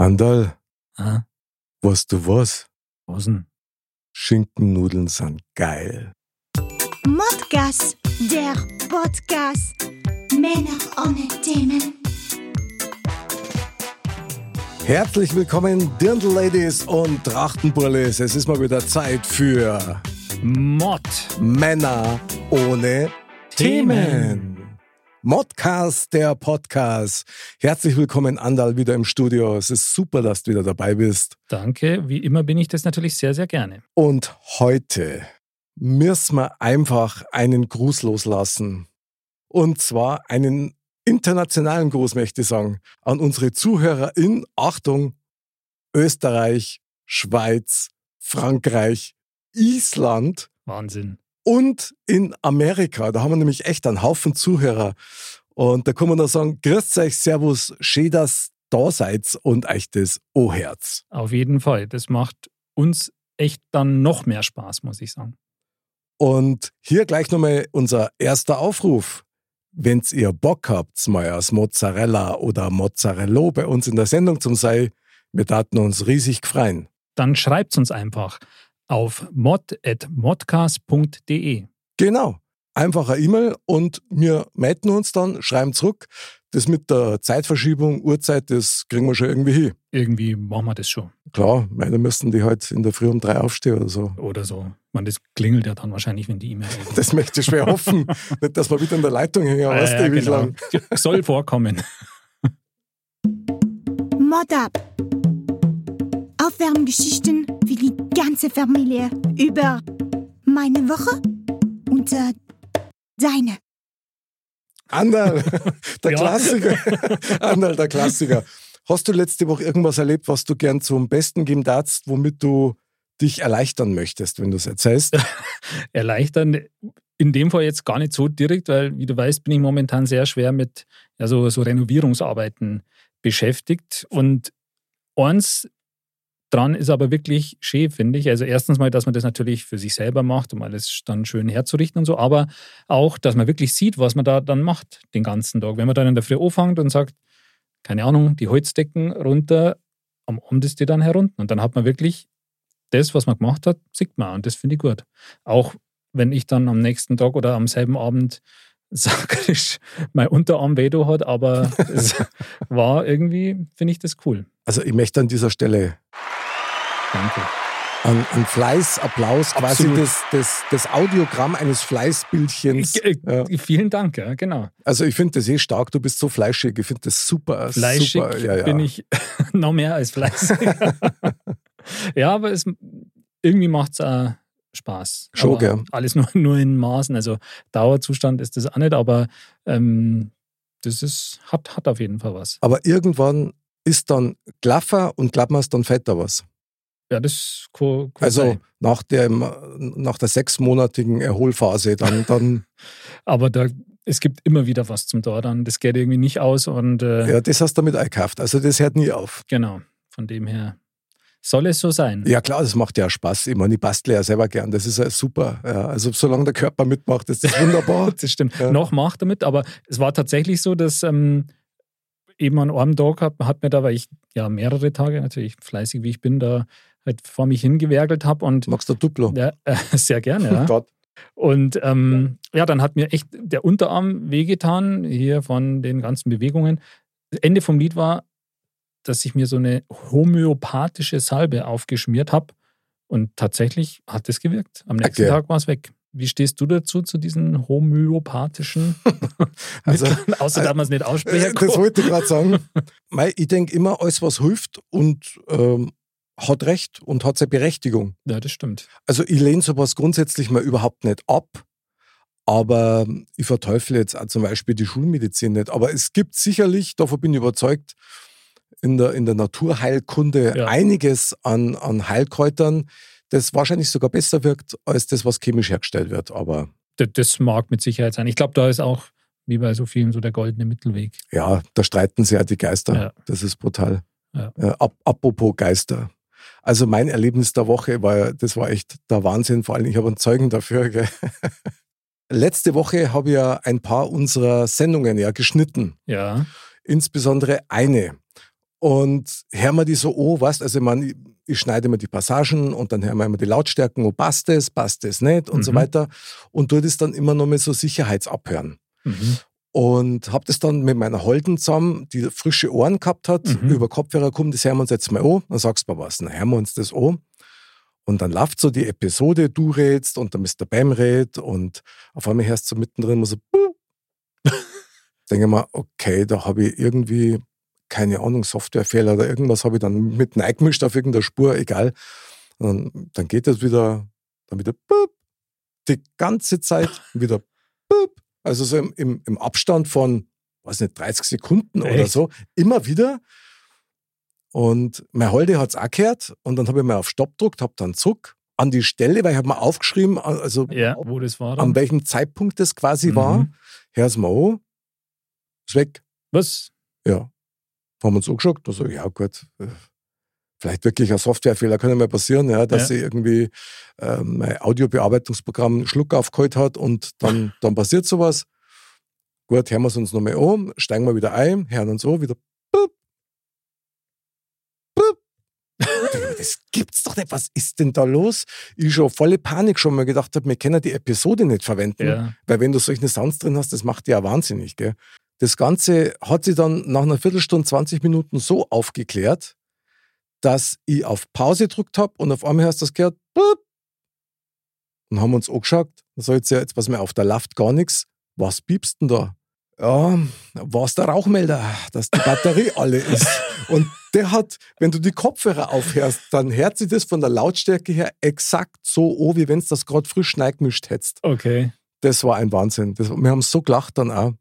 Andal, Ah, weißt du was? was denn? Schinkennudeln sind geil. Modcast, der Podcast. Männer ohne Themen. Herzlich willkommen, Dirndl-Ladies und Trachtenburlis. Es ist mal wieder Zeit für Mod. Männer ohne Themen. Modcast, der Podcast. Herzlich willkommen, Andal, wieder im Studio. Es ist super, dass du wieder dabei bist. Danke. Wie immer bin ich das natürlich sehr, sehr gerne. Und heute müssen wir einfach einen Gruß loslassen. Und zwar einen internationalen Gruß, möchte ich sagen, an unsere Zuhörer in, Achtung, Österreich, Schweiz, Frankreich, Island Wahnsinn. Und in Amerika. Da haben wir nämlich echt einen Haufen Zuhörer. Und da kann man nur sagen, grüßt euch, servus, schön, dass da seid und euch das O-Herz. Auf jeden Fall. Das macht uns echt dann noch mehr Spaß, muss ich sagen. Und hier gleich nochmal unser erster Aufruf. Wenn ihr Bock habt, mal als Mozzarella oder Mozzarella bei uns in der Sendung zum sei, wir taten uns riesig freuen. Dann schreibt uns einfach auf mod.modcast.de. Genau. Einfach eine E-Mail und wir melden uns dann, schreiben zurück. Das mit der Zeitverschiebung, Uhrzeit, das kriegen wir schon irgendwie hin. Irgendwie machen wir das schon. Klar, weil da müssten die halt in der Früh um drei aufstehen oder so. Oder so. Man, das klingelt ja dann wahrscheinlich, wenn die E-Mail. Das möchte ich schwer hoffen. Nicht, dass wir wieder in der Leitung hängen, Ja, weißt du, ja, ewig genau. lang. Soll vorkommen. Mod ab. Aufwärmgeschichten für die ganze Familie über meine Woche und äh, deine. Anderl, der Ja. Klassiker. Anderl, der Klassiker. Hast du letzte Woche irgendwas erlebt, was du gern zum Besten geben darfst, womit du dich erleichtern möchtest, wenn du es erzählst? erleichtern. In dem Fall jetzt gar nicht so direkt, weil, wie du weißt, bin ich momentan sehr schwer mit ja, so, so Renovierungsarbeiten beschäftigt. Und eins dran ist aber wirklich schön, finde ich. Also erstens mal, dass man das natürlich für sich selber macht, um alles dann schön herzurichten und so, aber auch, dass man wirklich sieht, was man da dann macht den ganzen Tag. Wenn man dann in der Früh anfängt und sagt, keine Ahnung, die Holzdecken runter, am Abend ist die dann herunter. Und dann hat man wirklich das, was man gemacht hat, sieht man. Und das finde ich gut. Auch wenn ich dann am nächsten Tag oder am selben Abend sakrisch mein Unterarm weh hat, aber es war irgendwie, finde ich das cool. Also ich möchte an dieser Stelle Danke. an, an Fleiß, Applaus, quasi das, das, das Audiogramm eines Fleißbildchens. Äh, Ja. Vielen Dank, ja, genau. Also ich finde das eh stark, du bist so fleischig, ich finde das super. Fleischig super. Ja, ja. bin ich noch mehr als fleißig. ja, aber es, irgendwie macht es auch Spaß. Schon, aber gell? Alles nur, nur in Maßen. Also Dauerzustand ist das auch nicht, aber ähm, das ist, hat, hat auf jeden Fall was. Aber irgendwann ist dann Klaffer und Klappmast, dann fällt da was. Ja, das kann, kann Also sein. nach, dem, nach der sechsmonatigen Erholphase, dann, dann Aber da, es gibt immer wieder was zum Dordern. Das geht irgendwie nicht aus und äh, ja, das hast du damit eingekauft. Also das hört nie auf. genau, von dem her soll es so sein. Ja klar, das macht ja Spaß. Ich meine, ich bastle ja selber gern. Das ist ja super. Ja, also solange der Körper mitmacht, ist das wunderbar. Das stimmt. Ja. Noch macht damit, aber es war tatsächlich so, dass ähm, eben an einem Tag hat, hat mir da, weil ich ja mehrere Tage natürlich fleißig wie ich bin, da halt vor mich hingewerkelt habe und Magst du Duplo? ja, äh, sehr gerne. Ja. Gott. Und ähm, ja, dann hat mir echt der Unterarm wehgetan, hier von den ganzen Bewegungen. Das Ende vom Lied war, dass ich mir so eine homöopathische Salbe aufgeschmiert habe. Und tatsächlich hat es gewirkt. Am nächsten Okay. Tag war es weg. Wie stehst du dazu, zu diesen homöopathischen Also? Außer, dass man es nicht Äh, aussprechen Das kann. wollte ich gerade sagen. Ich denke immer, alles, was hilft und ähm, hat Recht und hat seine Berechtigung. Ja, das stimmt. Also ich lehne sowas grundsätzlich mal überhaupt nicht ab, aber ich verteufle jetzt auch zum Beispiel die Schulmedizin nicht. Aber es gibt sicherlich, davon bin ich überzeugt, in der, in der Naturheilkunde Ja. einiges an, an Heilkräutern, das wahrscheinlich sogar besser wirkt als das, was chemisch hergestellt wird. Aber Das, das mag mit Sicherheit sein. Ich glaube, da ist auch, wie bei so vielen, so der goldene Mittelweg. ja, da streiten sich ja die Geister. Ja. Das ist brutal. Ja. Äh, ap apropos Geister. Also mein Erlebnis der Woche war, das war echt der Wahnsinn. Vor allem, ich habe einen Zeugen dafür. Gell? Letzte Woche habe ich ja ein paar unserer Sendungen ja geschnitten. Ja. Insbesondere eine. und hören wir die so, oh, was, also ich meine, ich schneide mir die Passagen und dann hören wir immer die Lautstärken, oh, passt das, passt das nicht und Mhm. so weiter. Und tue das dann immer noch mit so Sicherheitsabhören. Mhm. Und habe das dann mit meiner Holden zusammen, die frische Ohren gehabt hat, Mhm. über Kopfhörer kommen, das hören wir uns jetzt mal an. Dann sagst du mal was, dann hören wir uns das an. Und dann läuft so die Episode, du redst und der Mr. Bam redet und auf einmal hörst du mittendrin so, denke mir, okay, da habe ich irgendwie, keine Ahnung, Softwarefehler oder irgendwas habe ich dann mit eingemischt auf irgendeiner Spur, egal. Und dann geht das wieder, dann wieder, Bup. die ganze Zeit wieder, Bup. Also so im, im, im Abstand von, weiß nicht, 30 Sekunden oder Echt? so, immer wieder. Und mein Holde hat es auch gehört und dann habe ich mal auf Stopp gedrückt, habe dann zurück an die Stelle, weil ich habe mir aufgeschrieben, also Ja, wo das war an welchem Zeitpunkt das quasi war. Mhm. Hör's mal an, ist weg. Was? Ja. Haben wir uns angeschaut, also ja gut, äh, vielleicht wirklich ein Softwarefehler kann ja mal passieren, ja, dass Ja. sie irgendwie ähm, mein Audiobearbeitungsprogramm einen Schluck aufgeholt hat und dann, dann passiert sowas. Gut, hören wir es uns nochmal an, steigen wir wieder ein, hören uns an, wieder Bup. Bup. Das gibt's doch nicht. Was ist denn da los? Ich schon volle Panik schon mal gedacht habe, wir können die Episode nicht verwenden. Ja. Weil wenn du solche Sounds drin hast, das macht dich ja wahnsinnig. Gell? Das Ganze hat sich dann nach einer Viertelstunde, 20 Minuten so aufgeklärt, dass ich auf Pause gedrückt habe und auf einmal hast du das gehört, Bup. und haben uns angeschaut. Da soll jetzt ja, jetzt pass mal auf, da läuft gar nichts. Was piepst denn da? Ja, war es der Rauchmelder, dass die Batterie alle ist. Und der hat, wenn du die Kopfhörer aufhörst, dann hört sich das von der Lautstärke her exakt so an, wie wenn es das gerade frisch neigemischt hättest. Okay. Das war ein Wahnsinn. Das, wir haben so gelacht dann auch.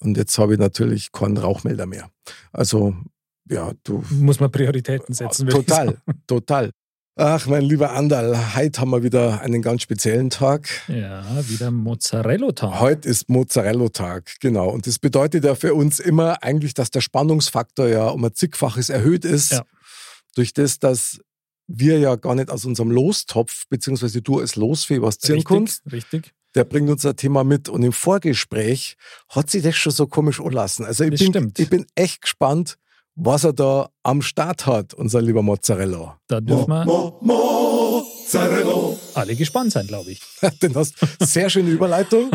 Und jetzt habe ich natürlich keinen Rauchmelder mehr. Also, ja, du. Muss man Prioritäten setzen. Total, total. Ach, mein lieber Andal, heute haben wir wieder einen ganz speziellen Tag. Ja, wieder Mozzarella-Tag. Heute ist Mozzarella-Tag, genau. Und das bedeutet ja für uns immer eigentlich, dass der Spannungsfaktor ja um ein zigfaches erhöht ist. Ja. Durch das, dass wir ja gar nicht aus unserem Lostopf, beziehungsweise du als Losfee was ziehen kannst. Richtig, richtig. der bringt unser Thema mit. Und im Vorgespräch hat sich das schon so komisch anlassen. Also ich Das bin, stimmt. ich bin echt gespannt, was er da am Start hat, unser lieber Mozzarella. Da dürfen wir Mozzarella. alle gespannt sein, glaube ich. Den hast sehr schöne Überleitung.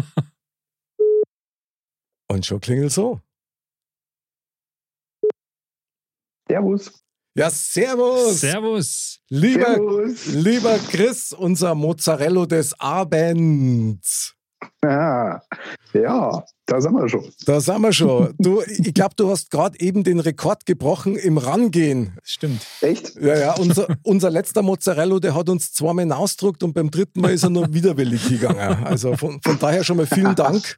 Und schon klingelt so. Servus. Ja, servus. Servus. Lieber, Servus. lieber Chris, unser Mozzarella des Abends. Ah, ja, da sind wir schon. Da sind wir schon. Du, ich glaube, du hast gerade eben den Rekord gebrochen im Rangehen. Stimmt. Echt? Ja, ja, unser, unser letzter Mozzarella, der hat uns zweimal ausgedruckt und beim dritten Mal ist er nur widerwillig gegangen. Also von, von daher schon mal vielen Dank.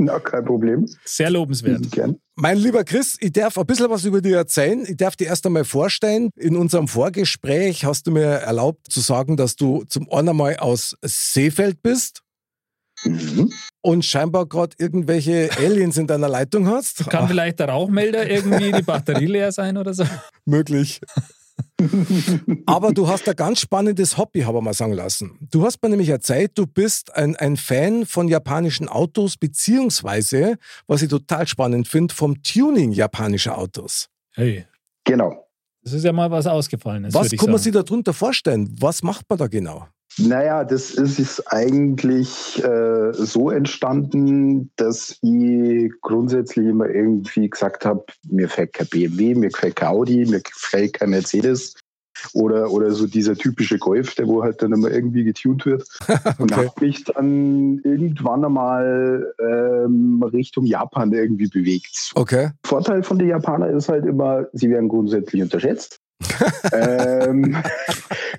Na, kein Problem. Sehr lobenswert. Gern. Mein lieber Chris, ich darf ein bisschen was über dich erzählen. Ich darf dir erst einmal vorstellen. In unserem Vorgespräch hast du mir erlaubt zu sagen, dass du zum einen einmal aus Seefeld bist Mhm. und scheinbar gerade irgendwelche Aliens in deiner Leitung hast. Kann vielleicht der Rauchmelder irgendwie die Batterie leer sein oder so? möglich. Aber du hast ein ganz spannendes Hobby, habe ich mal sagen lassen. Du hast mir nämlich erzählt, du bist ein, ein Fan von japanischen Autos, beziehungsweise, was ich total spannend finde, vom Tuning japanischer Autos. Hey, Genau. das ist ja mal was Ausgefallenes. was kann man sich darunter vorstellen? Was macht man da genau? Naja, das ist eigentlich äh, so entstanden, dass ich grundsätzlich immer irgendwie gesagt habe, mir gefällt kein BMW, mir gefällt kein Audi, mir gefällt kein Mercedes oder, oder so dieser typische Golf, der wo halt dann immer irgendwie getuned wird. Und Okay. habe mich dann irgendwann einmal ähm, Richtung Japan irgendwie bewegt. Okay. Vorteil von den Japanern ist halt immer, sie werden grundsätzlich unterschätzt. ähm,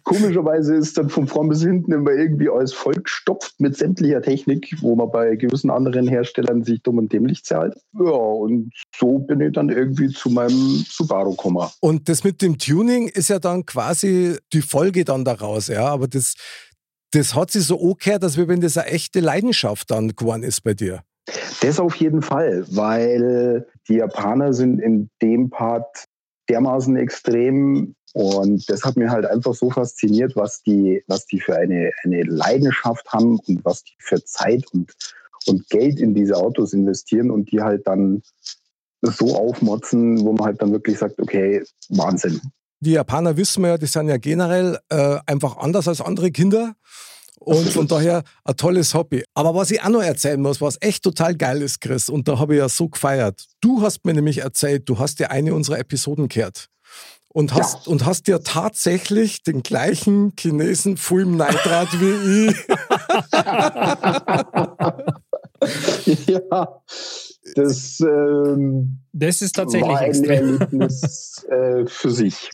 komischerweise ist dann von vorn bis hinten immer irgendwie alles vollgestopft mit sämtlicher Technik, wo man bei gewissen anderen Herstellern sich dumm und dämlich zahlt. Ja, und so bin ich dann irgendwie zu meinem Subaru gekommen. Und das mit dem Tuning ist ja dann quasi die Folge dann daraus, ja. Aber das, das hat sich so angehört, als wenn das eine echte Leidenschaft dann geworden ist bei dir. Das auf jeden Fall, weil die Japaner sind in dem Part dermaßen extrem und das hat mir halt einfach so fasziniert, was die, was die für eine, eine Leidenschaft haben und was die für Zeit und, und Geld in diese Autos investieren und die halt dann so aufmotzen, wo man halt dann wirklich sagt, okay, Wahnsinn. Die Japaner wissen wir ja, die sind ja generell äh, einfach anders als andere Kinder. Und von daher ein tolles Hobby. Aber was ich auch noch erzählen muss, was echt total geil ist, Chris, und da habe ich ja so gefeiert. Du hast mir nämlich erzählt, du hast dir eine unserer Episoden gehört. Und hast, ja. und hast dir tatsächlich den gleichen Chinesen Film Neidrat wie ich. ja, das, ähm, das ist tatsächlich war ein extrem. Erlebnis äh, für sich.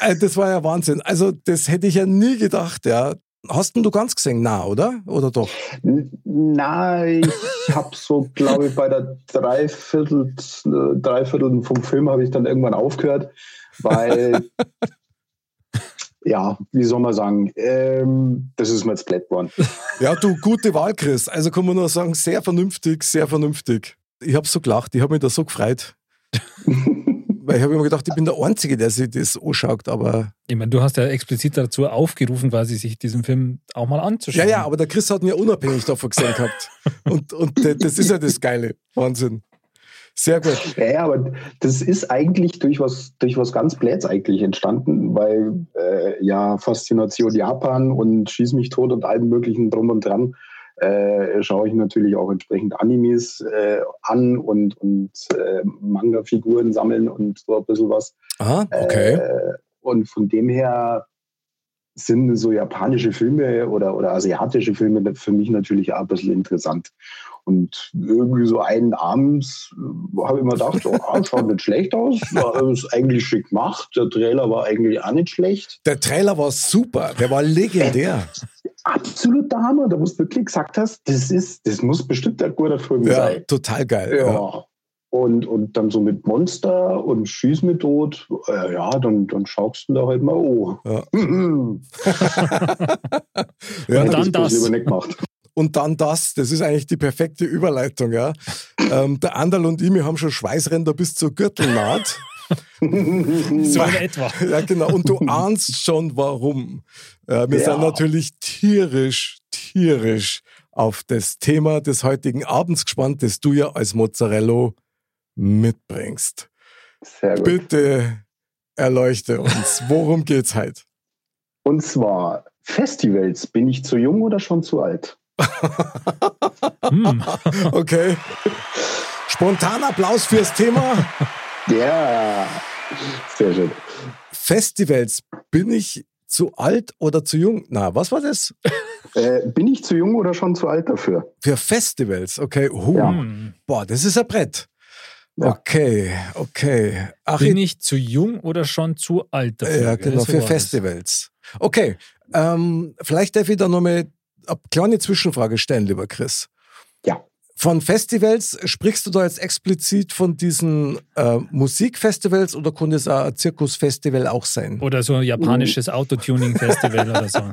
Äh, das war ja Wahnsinn. Also das hätte ich ja nie gedacht, ja. Hast du ganz gesehen? Na, oder? Oder doch? Nein, ich habe so, glaube ich, bei der Dreiviertel, äh, Dreiviertel vom Film habe ich dann irgendwann aufgehört, weil, ja, wie soll man sagen, ähm, das ist mir jetzt blöd geworden. Ja, du, gute Wahl, Chris. Also kann man nur sagen, sehr vernünftig, sehr vernünftig. Ich habe so gelacht, ich habe mich da so gefreut. Weil ich habe immer gedacht, ich bin der Einzige, der sich das anschaut, aber. Ich meine, du hast ja explizit dazu aufgerufen, quasi sich diesen Film auch mal anzuschauen. Ja, ja, aber der Chris hat ihn ja unabhängig davon gesehen gehabt. Und, und das ist ja das Geile. Wahnsinn. Sehr gut. Ja, ja, aber das ist eigentlich durch was, durch was ganz Bläts eigentlich entstanden, weil äh, ja Faszination Japan und Schieß mich tot und allen möglichen drum und dran äh, schaue ich natürlich auch entsprechend Animes äh, an und, und äh, Manga-Figuren sammeln und so ein bisschen was. Ah, okay. Äh, und von dem her sind so japanische Filme oder, oder asiatische Filme für mich natürlich auch ein bisschen interessant. Und irgendwie so einen abends äh, habe ich mir gedacht, oh, ah, schaut nicht schlecht aus, war, ist eigentlich schick gemacht. Der Trailer war eigentlich auch nicht schlecht. Der Trailer war super, der war legendär. Absolut der Hammer, da wo du wirklich gesagt hast, das, ist, das muss bestimmt ein guter Film ja, sein. Total geil. Ja. ja. Und, und dann so mit Monster und Schieß mit Tod, äh, ja, dann, dann schaust du da halt mal oh. Ja. ja, und dann das. das. Nicht gemacht und dann das. Das ist eigentlich die perfekte Überleitung. Ja. Ähm, der Andal und ich, wir haben schon Schweißränder bis zur Gürtelnaht. so in etwa. Ja, genau. Und du ahnst schon, warum. Äh, wir ja. sind natürlich tierisch, tierisch auf das Thema des heutigen Abends gespannt, das du ja als Mozzarella mitbringst. Sehr gut. Bitte erleuchte uns. Worum geht's heute? Und zwar Festivals. Bin ich zu jung oder schon zu alt? hm. Okay. Spontan Applaus fürs Thema. Ja, sehr schön. Festivals, bin ich zu alt oder zu jung? Na, was war das? Äh, bin ich zu jung oder schon zu alt dafür? Für Festivals, okay. Uh, ja. Boah, das ist ein Brett. Ja. Okay, okay. Ach, bin ich zu jung oder schon zu alt dafür? Ja, genau, für Festivals. Okay, ähm, vielleicht darf ich da nochmal eine kleine Zwischenfrage stellen, lieber Chris. Von Festivals, sprichst du da jetzt explizit von diesen äh, Musikfestivals oder könnte es ein Zirkusfestival auch sein? Oder so ein japanisches Autotuning-Festival oder so?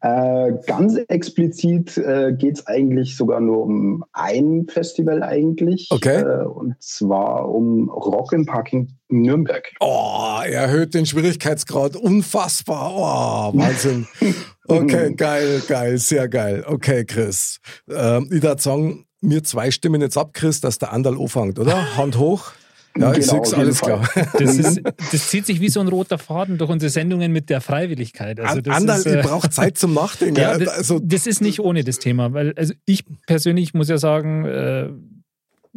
äh, ganz explizit äh, geht es eigentlich sogar nur um ein Festival eigentlich. Okay. Äh, und zwar um Rock im Parking Nürnberg. Oh, erhöht den Schwierigkeitsgrad. Unfassbar. Oh, Wahnsinn. Okay, geil, geil, sehr geil. Okay, Chris. Ähm, ich würde sagen, mir zwei Stimmen jetzt ab, Chris, dass der Andal anfängt, oder? Hand hoch. Ja, ich genau, sehe alles klar. Das, ist, das, zieht sich wie so ein roter Faden durch unsere Sendungen mit der Freiwilligkeit. Also das Andal, ist, äh, ich brauche Zeit zum Nachdenken. Ja, das, also, das ist nicht ohne das Thema, weil also ich persönlich muss ja sagen, äh,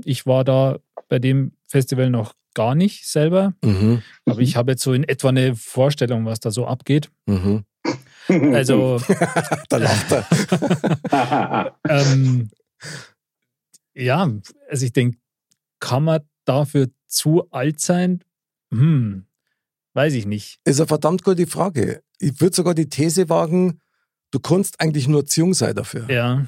ich war da bei dem Festival noch gar nicht selber, mhm. aber ich habe jetzt so in etwa eine Vorstellung, was da so abgeht. Mhm. Also. da lacht er. ähm, ja, also ich denke, kann man dafür zu alt sein? Hm, weiß ich nicht. Ist eine verdammt gute Frage. Ich würde sogar die These wagen, du kannst eigentlich nur zu jung sein dafür. Ja.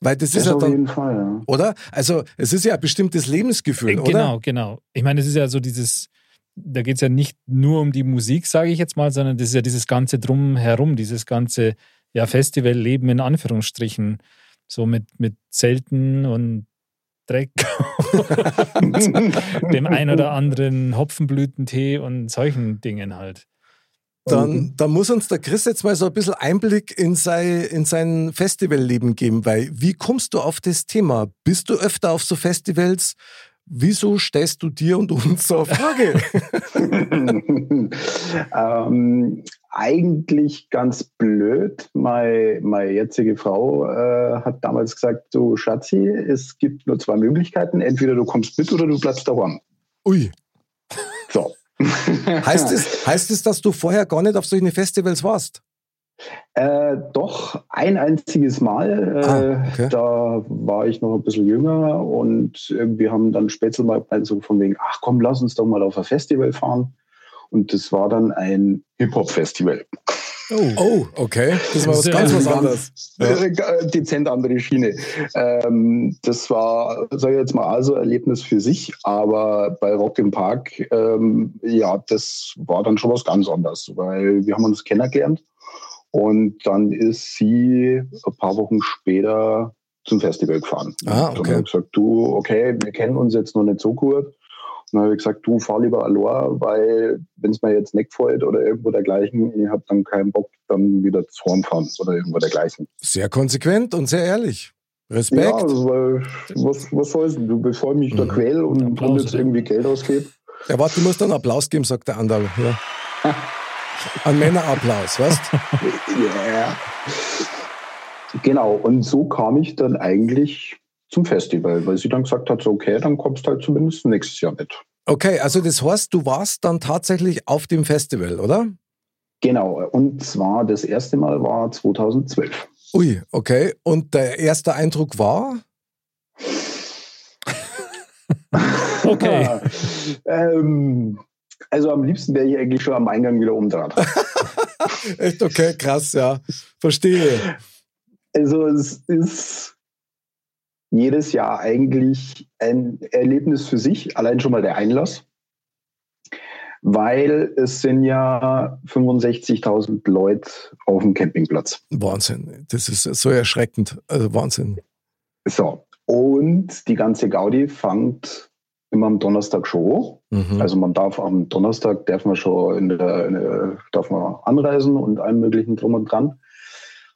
Weil das, das ist ja auf dann, jeden Fall, ja. oder? Also es ist ja ein bestimmtes Lebensgefühl, genau, oder? Genau, genau. Ich meine, es ist ja so dieses, da geht es ja nicht nur um die Musik, sage ich jetzt mal, sondern das ist ja dieses ganze Drumherum, dieses ganze ja, Festivalleben in Anführungsstrichen. So mit, mit Zelten und Dreck und dem ein oder anderen Hopfenblütentee und solchen Dingen halt. Dann, dann muss uns der Chris jetzt mal so ein bisschen Einblick in sein, in sein Festivalleben geben, weil wie kommst du auf das Thema? Bist du öfter auf so Festivals? Wieso stellst du dir und uns so eine Frage? ähm, eigentlich ganz blöd. Meine, meine jetzige Frau äh, hat damals gesagt, du Schatzi, es gibt nur zwei Möglichkeiten. Entweder du kommst mit oder du bleibst daheim. Ui. So. heißt, es, heißt es, dass du vorher gar nicht auf solche Festivals warst? Äh, doch, ein einziges Mal. Äh, ah, okay. Da war ich noch ein bisschen jünger und irgendwie haben dann später mal so von wegen, ach komm, lass uns doch mal auf ein Festival fahren. Und das war dann ein Hip-Hop-Festival. Oh. oh, okay. Das war was Sehr ganz was anderes. Ja. Äh, dezent andere Schiene. Ähm, das war, sage ich jetzt mal, also Erlebnis für sich, aber bei Rock im Park, ähm, ja, das war dann schon was ganz anderes, weil wir haben uns kennengelernt und dann ist sie ein paar Wochen später zum Festival gefahren. Ah, okay. Und dann habe ich gesagt, du, okay, wir kennen uns jetzt noch nicht so gut. Und dann habe ich gesagt, du fahr lieber Aloha, weil wenn es mir jetzt nicht gefällt oder irgendwo dergleichen, ich habe dann keinen Bock, dann wieder zu fahren oder irgendwo dergleichen. Sehr konsequent und sehr ehrlich. Respekt. Ja, also, weil, was, was soll's denn? Du, bevor ich mich mhm. da quäl und, und jetzt irgendwie Geld ausgebe. Ja, warte, du musst dann Applaus geben, sagt der Andal. Ja. Ein Männerapplaus, weißt Ja. Genau, und so kam ich dann eigentlich zum Festival, weil sie dann gesagt hat, so, okay, dann kommst du halt zumindest nächstes Jahr mit. Okay, also das heißt, du warst dann tatsächlich auf dem Festival, oder? Genau, und zwar das erste Mal war 2012. Ui, okay. Und der erste Eindruck war? okay. ähm, also am liebsten wäre ich eigentlich schon am Eingang wieder umdreht. Echt okay, krass, ja. Verstehe. Also es ist jedes Jahr eigentlich ein Erlebnis für sich, allein schon mal der Einlass. Weil es sind ja 65.000 Leute auf dem Campingplatz. Wahnsinn. Das ist so erschreckend. Also Wahnsinn. So. Und die ganze Gaudi fängt immer am Donnerstag schon. Mhm. Also man darf am Donnerstag darf man schon in der, in der, darf man anreisen und allem möglichen drum und dran.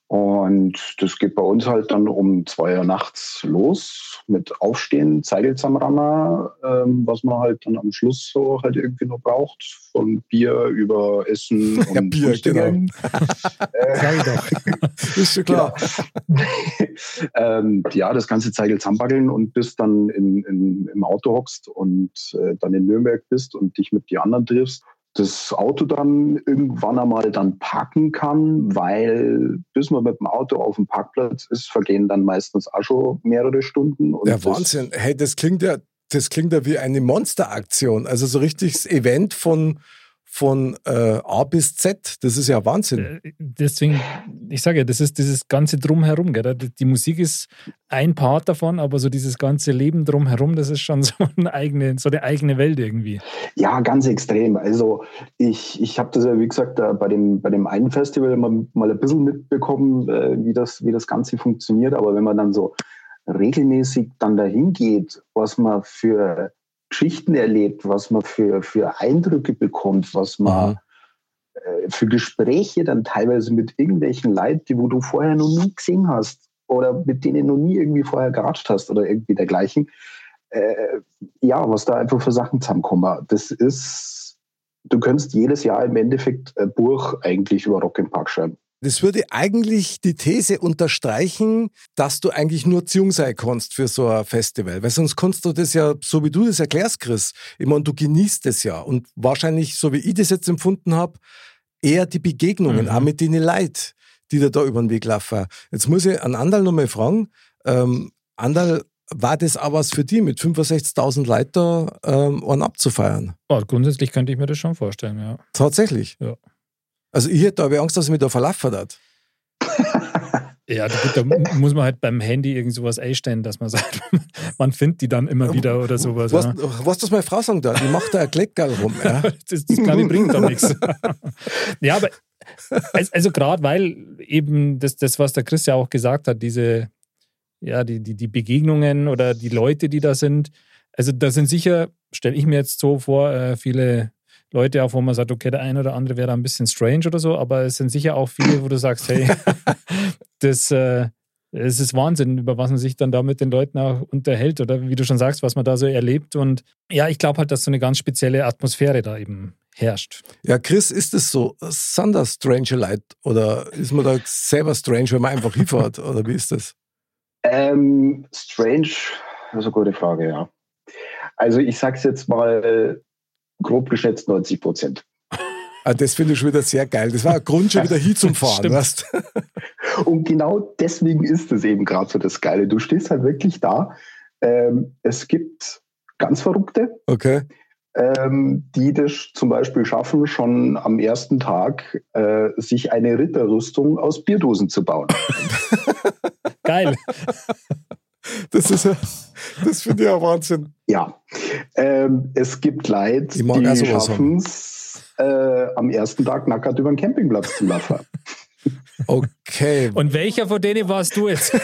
Und das geht bei uns halt dann um zwei Uhr nachts los mit Aufstehen, Zeigelzahnrammer, ähm, was man halt dann am Schluss so halt irgendwie noch braucht. Von Bier über Essen und ja, Bier, genau. äh, doch. Ist schon klar. Genau. ähm, ja, das ganze Zeigelzahnbackeln und bis dann in, in, im Auto hockst und äh, dann in Nürnberg bist und dich mit die anderen triffst das Auto dann irgendwann einmal dann parken kann, weil bis man mit dem Auto auf dem Parkplatz ist, vergehen dann meistens auch schon mehrere Stunden. ja, Wahnsinn. Hey, das klingt ja, das klingt ja wie eine Monsteraktion. Also so richtiges Event von von äh, A bis Z. Das ist ja Wahnsinn. Äh, deswegen, ich sage ja, das ist dieses ganze Drumherum. Gell? Die Musik ist ein Part davon, aber so dieses ganze Leben drumherum, das ist schon so eine eigene, so eine eigene Welt irgendwie. Ja, ganz extrem. Also ich, ich habe das ja, wie gesagt, bei dem, bei dem einen Festival mal, mal ein bisschen mitbekommen, äh, wie, das, wie das Ganze funktioniert. Aber wenn man dann so regelmäßig dann dahin geht, was man für Geschichten erlebt, was man für, für Eindrücke bekommt, was man mhm. äh, für Gespräche dann teilweise mit irgendwelchen Leuten, die wo du vorher noch nie gesehen hast oder mit denen noch nie irgendwie vorher geratscht hast oder irgendwie dergleichen. Äh, ja, was da einfach für Sachen zusammenkommen. Das ist, du könntest jedes Jahr im Endeffekt ein Buch eigentlich über Rock im Park schreiben. Das würde eigentlich die These unterstreichen, dass du eigentlich nur Ziehung sein kannst für so ein Festival. Weil sonst kannst du das ja, so wie du das erklärst, Chris, ich meine, du genießt es ja. Und wahrscheinlich, so wie ich das jetzt empfunden habe, eher die Begegnungen, mhm. auch mit den Leuten, die da, da über den Weg laufen. Jetzt muss ich an Andal nochmal fragen. Ähm, Andal, war das auch was für die, mit 65.000 Leuten ähm, einen abzufeiern? Oh, grundsätzlich könnte ich mir das schon vorstellen, ja. Tatsächlich? Ja. Also ich hätte aber Angst, dass ich mich da verlaufen hat. Ja, da muss man halt beim Handy irgend sowas einstellen, dass man sagt, man findet die dann immer wieder oder sowas. Was, ja. was das meine Frau sagen da? Die macht da ein Kleckerl rum. Ja. das, das kann ich bringt da nichts. Ja, aber also gerade weil eben das, das, was der Chris ja auch gesagt hat, diese, ja, die, die, die Begegnungen oder die Leute, die da sind, also da sind sicher, stelle ich mir jetzt so vor, äh, viele Leute auf, wo man sagt, okay, der eine oder andere wäre da ein bisschen strange oder so, aber es sind sicher auch viele, wo du sagst, hey, das, äh, es ist Wahnsinn, über was man sich dann da mit den Leuten auch unterhält oder wie du schon sagst, was man da so erlebt. Und ja, ich glaube halt, dass so eine ganz spezielle Atmosphäre da eben herrscht. Ja, Chris, ist es so? Sind das Stranger Light oder ist man da selber strange, wenn man einfach hinfährt? oder wie ist das? Ähm, strange, das ist eine gute Frage, ja. Also ich sage es jetzt mal grob geschätzt 90 Prozent. Ah, das finde ich schon wieder sehr geil. Das war ein Grund schon wieder hier zum Fahren. Weißt? Und genau deswegen ist es eben gerade so das Geile. Du stehst halt wirklich da. Ähm, es gibt ganz Verrückte, okay. ähm, die das zum Beispiel schaffen, schon am ersten Tag äh, sich eine Ritterrüstung aus Bierdosen zu bauen. Geil. Das ist ja, das finde ich ja Wahnsinn. Ja, ähm, es gibt Leute, die schaffen es, äh, am ersten Tag nackert über den Campingplatz zu laufen. Okay. Und welcher von denen warst du jetzt?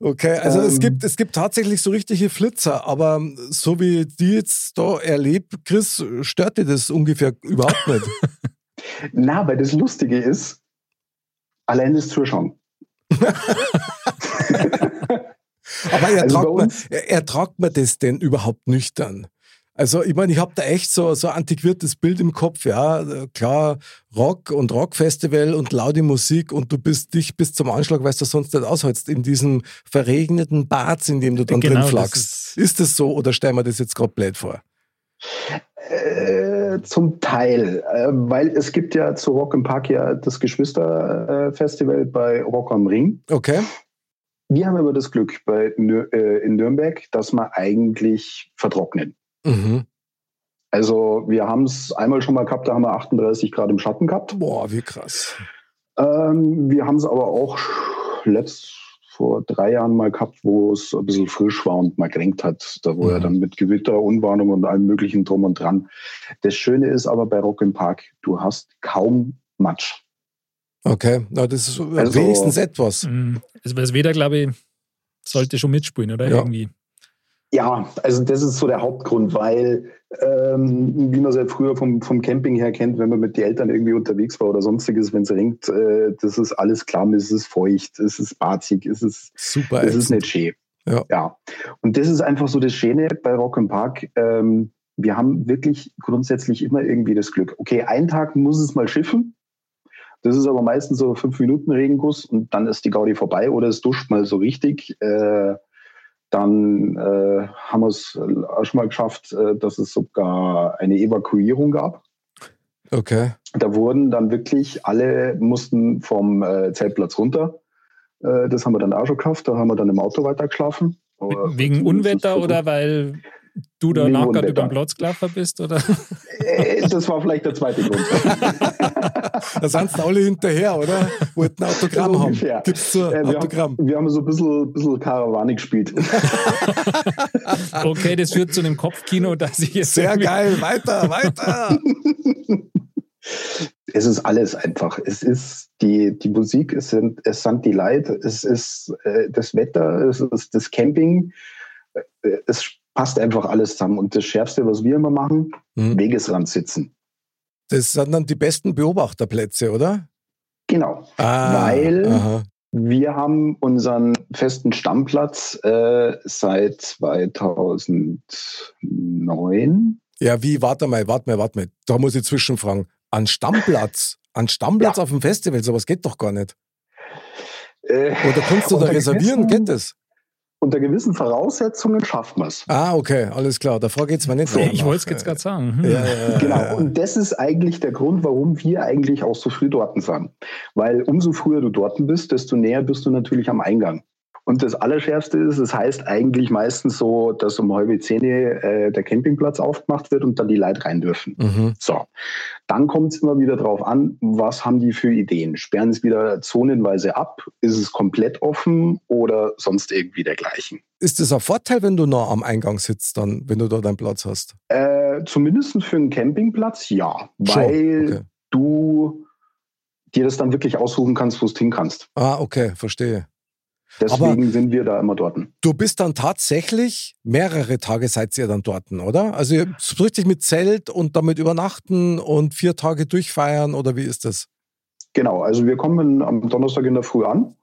Okay, also ähm, es, gibt, es gibt tatsächlich so richtige Flitzer, aber so wie die jetzt da erlebt, Chris, stört dir das ungefähr überhaupt nicht? Na, weil das Lustige ist, allein das Zuschauen. Aber er, also man, er, er tragt mir das denn überhaupt nüchtern? Also ich meine, ich habe da echt so, so ein antiquiertes Bild im Kopf, ja. Klar, Rock und Rockfestival und laute Musik und du bist dich bis zum Anschlag, weil du sonst nicht aushältst, in diesem verregneten Bad, in dem du dann genau, drin flachst. Ist, ist das so oder stellen wir das jetzt gerade blöd vor? Äh, zum Teil, äh, weil es gibt ja zu Rock im Park ja das Geschwisterfestival bei Rock am Ring. Okay. Wir haben immer das Glück bei, äh, in Nürnberg, dass wir eigentlich vertrocknen. Mhm. Also wir haben es einmal schon mal gehabt, da haben wir 38 Grad im Schatten gehabt. Boah, wie krass. Ähm, wir haben es aber auch letzt, vor drei Jahren mal gehabt, wo es ein bisschen frisch war und mal kränkt hat. Da wo mhm. er dann mit Gewitter, Unwarnung und allem möglichen drum und dran. Das Schöne ist aber bei Rock im Park, du hast kaum Matsch. Okay, na, das ist also, wenigstens etwas. Mhm. Also das Wetter, glaube ich, sollte schon mitspielen, oder? Ja. Irgendwie. Ja, also das ist so der Hauptgrund, weil ähm, wie man es ja früher vom, vom Camping her kennt, wenn man mit den Eltern irgendwie unterwegs war oder sonstiges, wenn es regnet, äh, das ist alles klamm, es ist feucht, es ist barzig, es ist, Super es ist nicht schön. Ja. ja. Und das ist einfach so das Schöne bei Rock im Park. Ähm, wir haben wirklich grundsätzlich immer irgendwie das Glück. Okay, einen Tag muss es mal schiffen. Das ist aber meistens so fünf Minuten Regenguss und dann ist die Gaudi vorbei oder es duscht mal so richtig. Äh, dann äh, haben wir es auch schon mal geschafft, äh, dass es sogar eine Evakuierung gab. Okay. Da wurden dann wirklich alle mussten vom äh, Zeltplatz runter. Äh, das haben wir dann auch schon geschafft. Da haben wir dann im Auto weitergeschlafen. Wegen Unwetter oder weil du da nachher über den Platz gelaufen bist? Oder? Äh, das war vielleicht der zweite Grund. da sind sie alle hinterher, oder? Wollten Autogramm so haben. Gibt es so ein Autogramm? Haben, wir haben so ein bisschen, bisschen Karawane gespielt. okay, das führt zu einem Kopfkino, dass ich jetzt. Sehr geil, weiter, weiter. Es ist alles einfach. Es ist die, die Musik, es sind, es sind die Leute, es ist äh, das Wetter, es ist das Camping. Äh, es passt einfach alles zusammen. Und das Schärfste, was wir immer machen, mhm. Wegesrand sitzen. Das sind dann die besten Beobachterplätze, oder? Genau. Ah, weil aha. wir haben unseren festen Stammplatz äh, seit 2009. Ja, wie? Warte mal, warte mal, warte mal. Da muss ich zwischenfragen. An Stammplatz? An Stammplatz ja. auf dem Festival? Sowas geht doch gar nicht. Äh, Oder kannst du da reservieren? Geht das? Unter gewissen Voraussetzungen schafft man es. Ah, okay, alles klar. Da frage ich jetzt mal nicht. So, ich wollte es jetzt gerade sagen. Hm. Ja, ja, genau, und das ist eigentlich der Grund, warum wir eigentlich auch so früh dort sind. Weil umso früher du dort bist, desto näher bist du natürlich am Eingang. Und das Allerschärfste ist, es heißt eigentlich meistens so, dass um halbe zehn äh, der Campingplatz aufgemacht wird und dann die Leute rein dürfen. Mhm. So. Dann kommt es immer wieder drauf an, was haben die für Ideen? Sperren es wieder zonenweise ab? Ist es komplett offen oder sonst irgendwie dergleichen? Ist das ein Vorteil, wenn du nah am Eingang sitzt, dann, wenn du da deinen Platz hast? Äh, zumindest für einen Campingplatz ja. Weil okay. du dir das dann wirklich aussuchen kannst, wo du hin kannst. Ah, okay, verstehe. Deswegen Aber sind wir da immer dort. Du bist dann tatsächlich mehrere Tage seid ihr dann dort, oder? Also richtig mit Zelt und damit übernachten und vier Tage durchfeiern oder wie ist das? Genau, also wir kommen am Donnerstag in der Früh an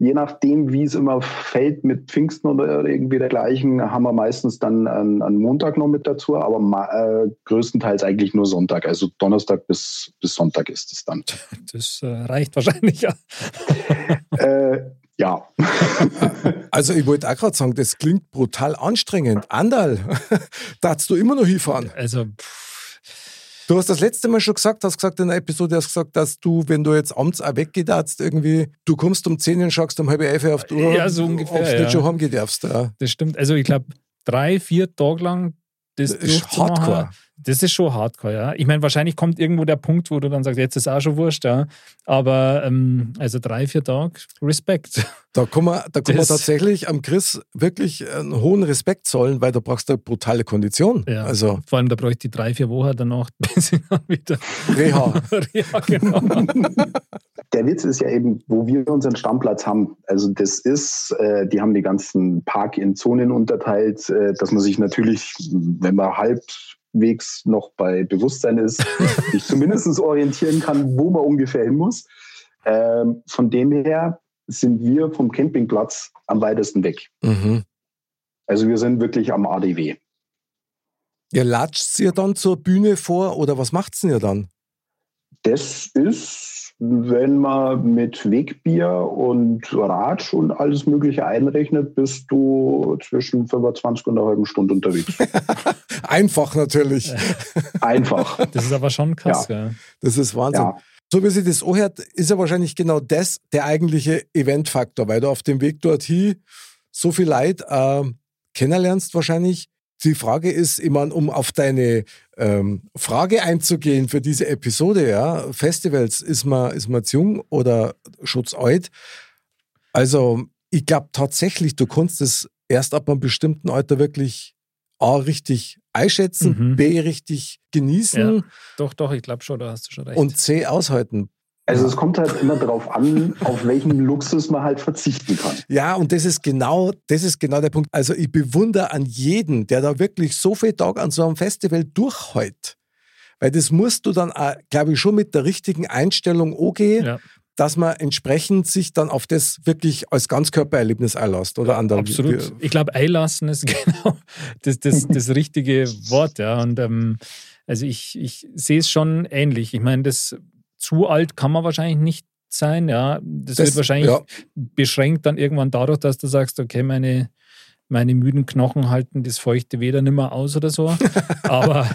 je nachdem, wie es immer fällt mit Pfingsten oder irgendwie dergleichen, haben wir meistens dann einen, Montag noch mit dazu, aber äh, größtenteils eigentlich nur Sonntag. Also Donnerstag bis, bis Sonntag ist es dann. Das äh, reicht wahrscheinlich, ja. äh, ja. Also ich wollte auch gerade sagen, das klingt brutal anstrengend. Andal, darfst du immer noch hinfahren? Also pff Du hast das letzte Mal schon gesagt, hast gesagt in der Episode, hast gesagt, dass du, wenn du jetzt abends auch weggedarfst, irgendwie, du kommst um 10 und schaust um halb elf auf die Uhr, ja, so ungefähr, ob du ja. nicht schon heimgehen darfst. Ja. Das stimmt. Also ich glaube, drei, vier Tage lang das, das ist Hardcore. Das ist schon Hardcore, ja. Ich meine, wahrscheinlich kommt irgendwo der Punkt, wo du dann sagst, jetzt ist auch schon wurscht, ja. Aber ähm, also drei, vier Tage, Respekt. Da kann man, da kann man tatsächlich am Chris wirklich einen hohen Respekt zollen, weil da brauchst du eine brutale Kondition. Ja. Also, Vor allem, da bräuchte ich drei, vier Wochen danach, bis ich dann wieder. Reha. Reha, genau. Der Witz ist ja eben, wo wir unseren Stammplatz haben. Also, das ist, äh, die haben die ganzen Park in Zonen unterteilt, äh, dass man sich natürlich, wenn man halbwegs noch bei Bewusstsein ist, sich zumindest orientieren kann, wo man ungefähr hin muss. Ähm, von dem her sind wir vom Campingplatz am weitesten weg. Mhm. Also wir sind wirklich am ADW. Ihr latscht ihr dann zur Bühne vor oder was macht ihr dann? Das ist, wenn man mit Wegbier und Ratsch und alles Mögliche einrechnet, bist du zwischen 25 und einer halben Stunde unterwegs. Einfach natürlich. Einfach. Das ist aber schon krass, ja. ja. Das ist Wahnsinn. Ja. So wie sie das anhört, ist ja wahrscheinlich genau das der eigentliche Eventfaktor, weil du auf dem Weg dorthin so viel Leid äh, kennenlernst wahrscheinlich. Die Frage ist, ich meine, um auf deine ähm, Frage einzugehen für diese Episode, ja, Festivals, ist man, ist man zu jung oder schutz alt? Also, ich glaube tatsächlich, du kannst es erst ab einem bestimmten Alter wirklich A, richtig einschätzen, mhm. B, richtig genießen. Ja, doch, doch, ich glaube schon, da hast du schon recht. Und C, aushalten. Also es kommt halt immer darauf an, auf welchen Luxus man halt verzichten kann. Ja, und das ist genau, das ist genau der Punkt. Also ich bewundere an jeden, der da wirklich so viel Tag an so einem Festival durchhält. Weil das musst du dann, glaube ich, schon mit der richtigen Einstellung angehen, ja dass man entsprechend sich dann auf das wirklich als Ganzkörpererlebnis einlässt oder andere. Absolut. Ich glaube, einlassen ist genau das, das, das richtige Wort. Ja. Und ähm, also ich, ich sehe es schon ähnlich. Ich meine, das zu alt kann man wahrscheinlich nicht sein. Ja. Das, das wird wahrscheinlich ja. beschränkt dann irgendwann dadurch, dass du sagst, okay, meine meine müden Knochen halten das feuchte Weder nimmer aus oder so. Aber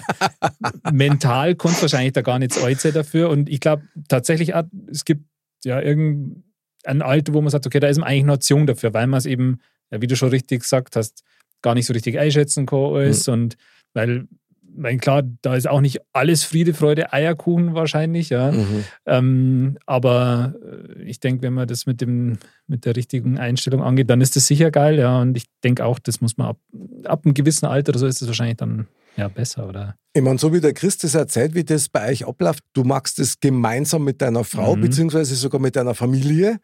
mental kommt wahrscheinlich da gar nichts alt dafür. Und ich glaube tatsächlich, auch, es gibt ja irgendein Alter, wo man sagt, okay, da ist man eigentlich noch zu jung dafür, weil man es eben, ja, wie du schon richtig gesagt hast, gar nicht so richtig einschätzen kann alles. Mhm. Und weil, mein klar, da ist auch nicht alles Friede, Freude, Eierkuchen wahrscheinlich, ja. Mhm. Ähm, aber äh, ich denke, wenn man das mit dem, mit der richtigen Einstellung angeht, dann ist das sicher geil, ja. Und ich denke auch, das muss man ab, ab einem gewissen Alter oder so ist das wahrscheinlich dann ja, besser, oder? Ich meine, so wie der Christus erzählt, wie das bei euch abläuft, du machst es gemeinsam mit deiner Frau, mhm. beziehungsweise sogar mit deiner Familie.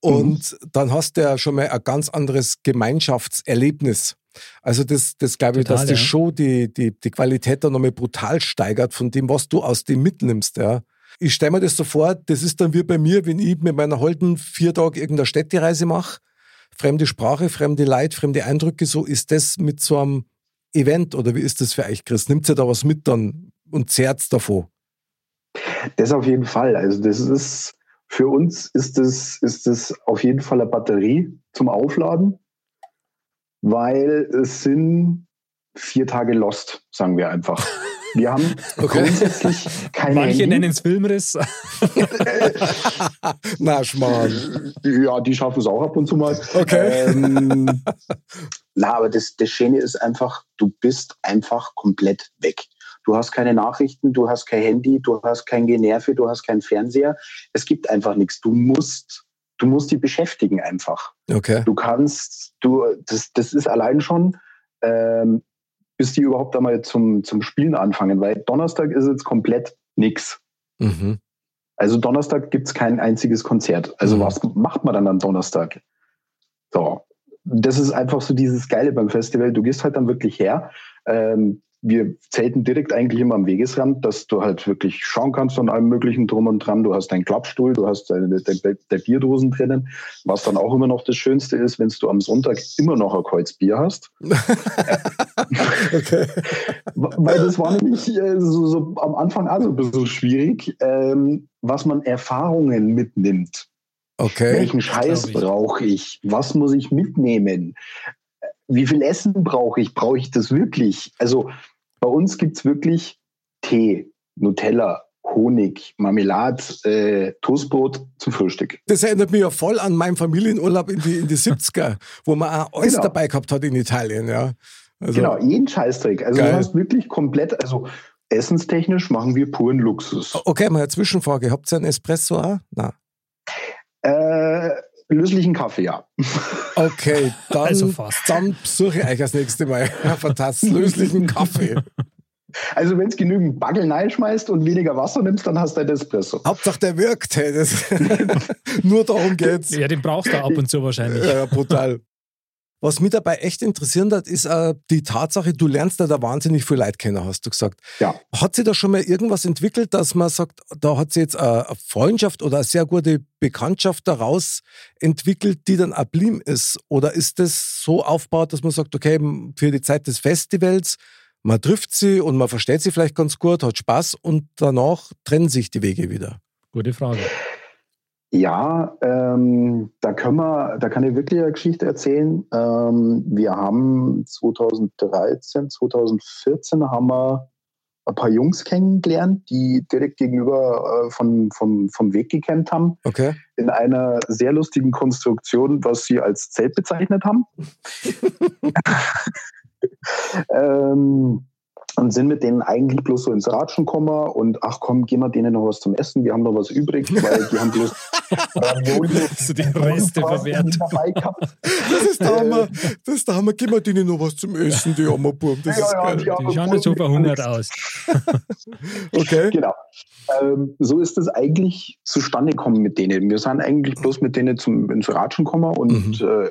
Und mhm. dann hast du ja schon mal ein ganz anderes Gemeinschaftserlebnis. Also das, das glaube ich, dass das ja. schon die, die, die Qualität dann nochmal brutal steigert von dem, was du aus dem mitnimmst. Ja. Ich stelle mir das so vor, das ist dann wie bei mir, wenn ich mit meiner Holden vier Tage irgendeine Städtereise mache, fremde Sprache, fremde Leid, fremde Eindrücke, so ist das mit so einem Event oder wie ist das für euch, Chris? Nimmt ihr da was mit dann und zerrt davon? Das auf jeden Fall. Also das ist für uns ist es ist es auf jeden Fall eine Batterie zum Aufladen, weil es sind vier Tage Lost, sagen wir einfach. Wir haben okay. grundsätzlich keine Manche nennen es Filmriss. Na, Schmarrn. Ja, die schaffen es auch ab und zu mal. Okay. Ähm, na, aber das, das Schöne ist einfach, du bist einfach komplett weg. Du hast keine Nachrichten, du hast kein Handy, du hast kein Generve, du hast keinen Fernseher. Es gibt einfach nichts. Du musst, du musst die beschäftigen einfach. Okay. Du kannst, du, das, das ist allein schon, ähm, bis die überhaupt einmal zum, zum Spielen anfangen, weil Donnerstag ist jetzt komplett nix. Mhm. Also Donnerstag gibt es kein einziges Konzert. Also mhm. was macht man dann am Donnerstag? So. Das ist einfach so dieses Geile beim Festival. Du gehst halt dann wirklich her. Ähm, wir zelten direkt eigentlich immer am Wegesrand, dass du halt wirklich schauen kannst von allem möglichen drum und dran. Du hast deinen Klappstuhl, du hast deine, deine, deine Bierdosen drinnen, was dann auch immer noch das Schönste ist, wenn du am Sonntag immer noch ein Kreuz Bier hast. okay. Weil das war nämlich äh, so, so, am Anfang also ein bisschen schwierig, ähm, was man Erfahrungen mitnimmt. Okay. Welchen Scheiß brauche ich? Was muss ich mitnehmen? Wie viel Essen brauche ich? Brauche ich das wirklich? Also bei uns gibt es wirklich Tee, Nutella, Honig, Marmelade, äh, Toastbrot zum Frühstück. Das erinnert mich ja voll an meinen Familienurlaub in die, in die 70er, wo man auch alles genau. dabei gehabt hat in Italien, ja. Also, genau, jeden Scheißdreck. Also geil. du hast wirklich komplett, also essenstechnisch machen wir puren Luxus. Okay, mal eine Zwischenfrage. Habt ihr einen Espresso auch? Nein. Äh, löslichen Kaffee, ja. Okay, dann, also dann besuche ich euch das nächste Mal. Fantastisch, löslichen Kaffee. Also wenn es genügend Bagel reinschmeißt und weniger Wasser nimmst, dann hast du ein Espresso. Hauptsache der wirkt. Hey. Das Nur darum geht's. Ja, den brauchst du ab und zu wahrscheinlich. Ja, brutal. Was mich dabei echt interessieren hat, ist äh, die Tatsache, du lernst da, da wahnsinnig viel Leute kennen, hast du gesagt. Ja. Hat sich da schon mal irgendwas entwickelt, dass man sagt, da hat sich jetzt eine Freundschaft oder eine sehr gute Bekanntschaft daraus entwickelt, die dann ablim ist? Oder ist das so aufgebaut, dass man sagt, okay, für die Zeit des Festivals, man trifft sie und man versteht sie vielleicht ganz gut, hat Spaß und danach trennen sich die Wege wieder? Gute Frage. Ja, ähm, da können wir, da kann ich wirklich eine Geschichte erzählen. Ähm, wir haben 2013, 2014 haben wir ein paar Jungs kennengelernt, die direkt gegenüber äh, von, vom, vom Weg gekannt haben. Okay. In einer sehr lustigen Konstruktion, was sie als Zelt bezeichnet haben. ähm, und sind mit denen eigentlich bloß so ins Ratschen gekommen und ach komm, gehen wir denen noch was zum Essen, wir haben noch was übrig, weil die haben bloß Ravioli so die Reste verwehrt. Das ist der Hammer, das ist der Hammer, geben wir denen noch was zum Essen, die armen Buben, das ja, ist geil. Ja, die, die schauen jetzt so verhungert aus. okay. Genau. Ähm, so ist es eigentlich zustande gekommen mit denen. Wir sind eigentlich bloß mit denen zum, ins Ratschen gekommen und mhm. äh,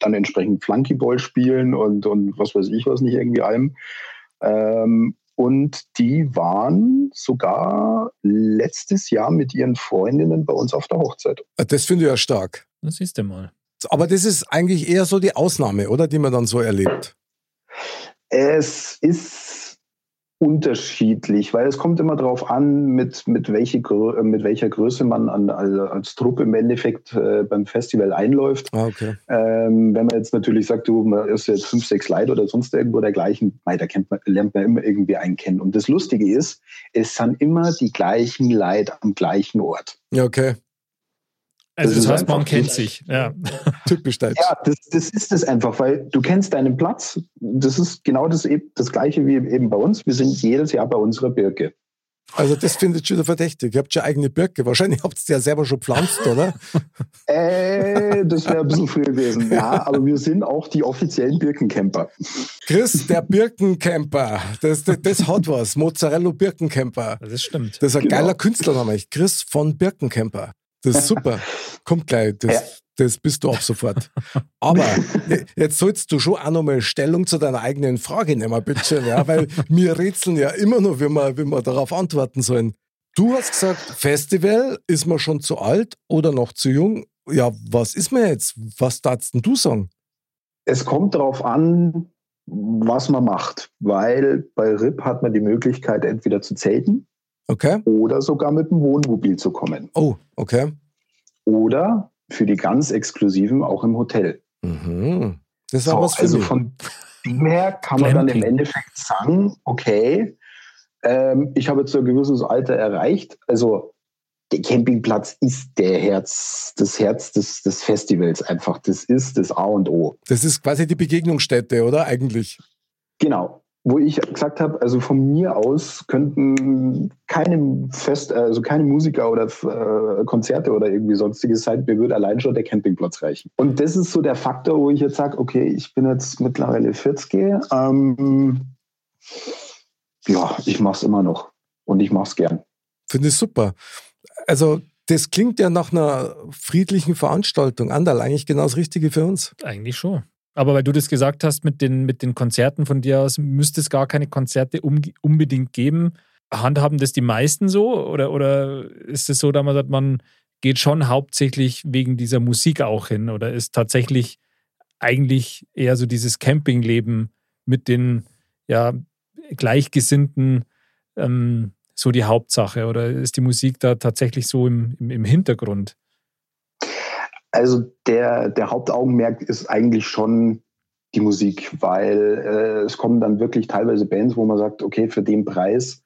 dann entsprechend Flunkyball spielen und, und was weiß ich was nicht irgendwie allem. Ähm, und die waren sogar letztes Jahr mit ihren Freundinnen bei uns auf der Hochzeit. Ah, das finde ich ja stark. Das siehst du mal. Aber das ist eigentlich eher so die Ausnahme, oder? Die man dann so erlebt. Es ist unterschiedlich, weil es kommt immer darauf an, mit, mit, welche, äh, mit welcher Größe man an, als Truppe im Endeffekt äh, beim Festival einläuft. Ah, okay. ähm, wenn man jetzt natürlich sagt, du man ist jetzt fünf, sechs Leute oder sonst irgendwo dergleichen, da kennt man, lernt man immer irgendwie einen kennen. Und das Lustige ist, es sind immer die gleichen Leute am gleichen Ort. Ja, okay. Also das, das heißt, man kennt sich. Ja. Typisch Deutsch. Ja, das, das ist es einfach, weil du kennst deinen Platz. Das ist genau das, das Gleiche wie eben bei uns. Wir sind jedes Jahr bei unserer Birke. Also das findet schon verdächtig. Ihr habt schon eigene Birke. Wahrscheinlich habt ihr sie ja selber schon pflanzt, oder? äh, das wäre ein bisschen früh gewesen. Ja, aber wir sind auch die offiziellen Birkencamper. Chris, der Birkencamper. Das, das, das hat was. Mozzarella Birkencamper. Das stimmt. Das ist ein genau. geiler Künstlername. Chris von Birkencamper. Das ist super. Kommt gleich. Das, ja. das bist du ab sofort. Aber jetzt sollst du schon auch nochmal Stellung zu deiner eigenen Frage nehmen, bitte. Ja, weil wir rätseln ja immer noch, wie wir, wie wir darauf antworten sollen. Du hast gesagt, Festival, ist man schon zu alt oder noch zu jung? Ja, was ist mir jetzt? Was darfst du sagen? Es kommt darauf an, was man macht, weil bei RIP hat man die Möglichkeit, entweder zu zelten Okay. Oder sogar mit dem Wohnmobil zu kommen. Oh, okay. Oder für die ganz Exklusiven auch im Hotel. Mhm. Das ist so, was für Also mich. von dem her kann man dann im Endeffekt sagen, okay, ähm, ich habe jetzt ein gewisses Alter erreicht. Also der Campingplatz ist der Herz, das Herz des, des Festivals einfach. Das ist das A und O. Das ist quasi die Begegnungsstätte, oder eigentlich? Genau wo ich gesagt habe, also von mir aus könnten keine Fest, also keine Musiker oder äh, Konzerte oder irgendwie sonstiges sein, mir würde allein schon der Campingplatz reichen. Und das ist so der Faktor, wo ich jetzt sage, okay, ich bin jetzt mittlerweile 40, ähm, ja, ich mache es immer noch und ich mache es gern. Finde ich super. Also Das klingt ja nach einer friedlichen Veranstaltung. Andal, eigentlich genau das Richtige für uns. Eigentlich schon. Aber weil du das gesagt hast mit den, mit den Konzerten von dir aus, müsste es gar keine Konzerte um, unbedingt geben. Handhaben das die meisten so? Oder, oder ist es so, dass man sagt, man geht schon hauptsächlich wegen dieser Musik auch hin? Oder ist tatsächlich eigentlich eher so dieses Campingleben mit den ja, Gleichgesinnten ähm, so die Hauptsache? Oder ist die Musik da tatsächlich so im, im, im Hintergrund? Also der, der Hauptaugenmerk ist eigentlich schon die Musik, weil äh, es kommen dann wirklich teilweise Bands, wo man sagt, okay, für den Preis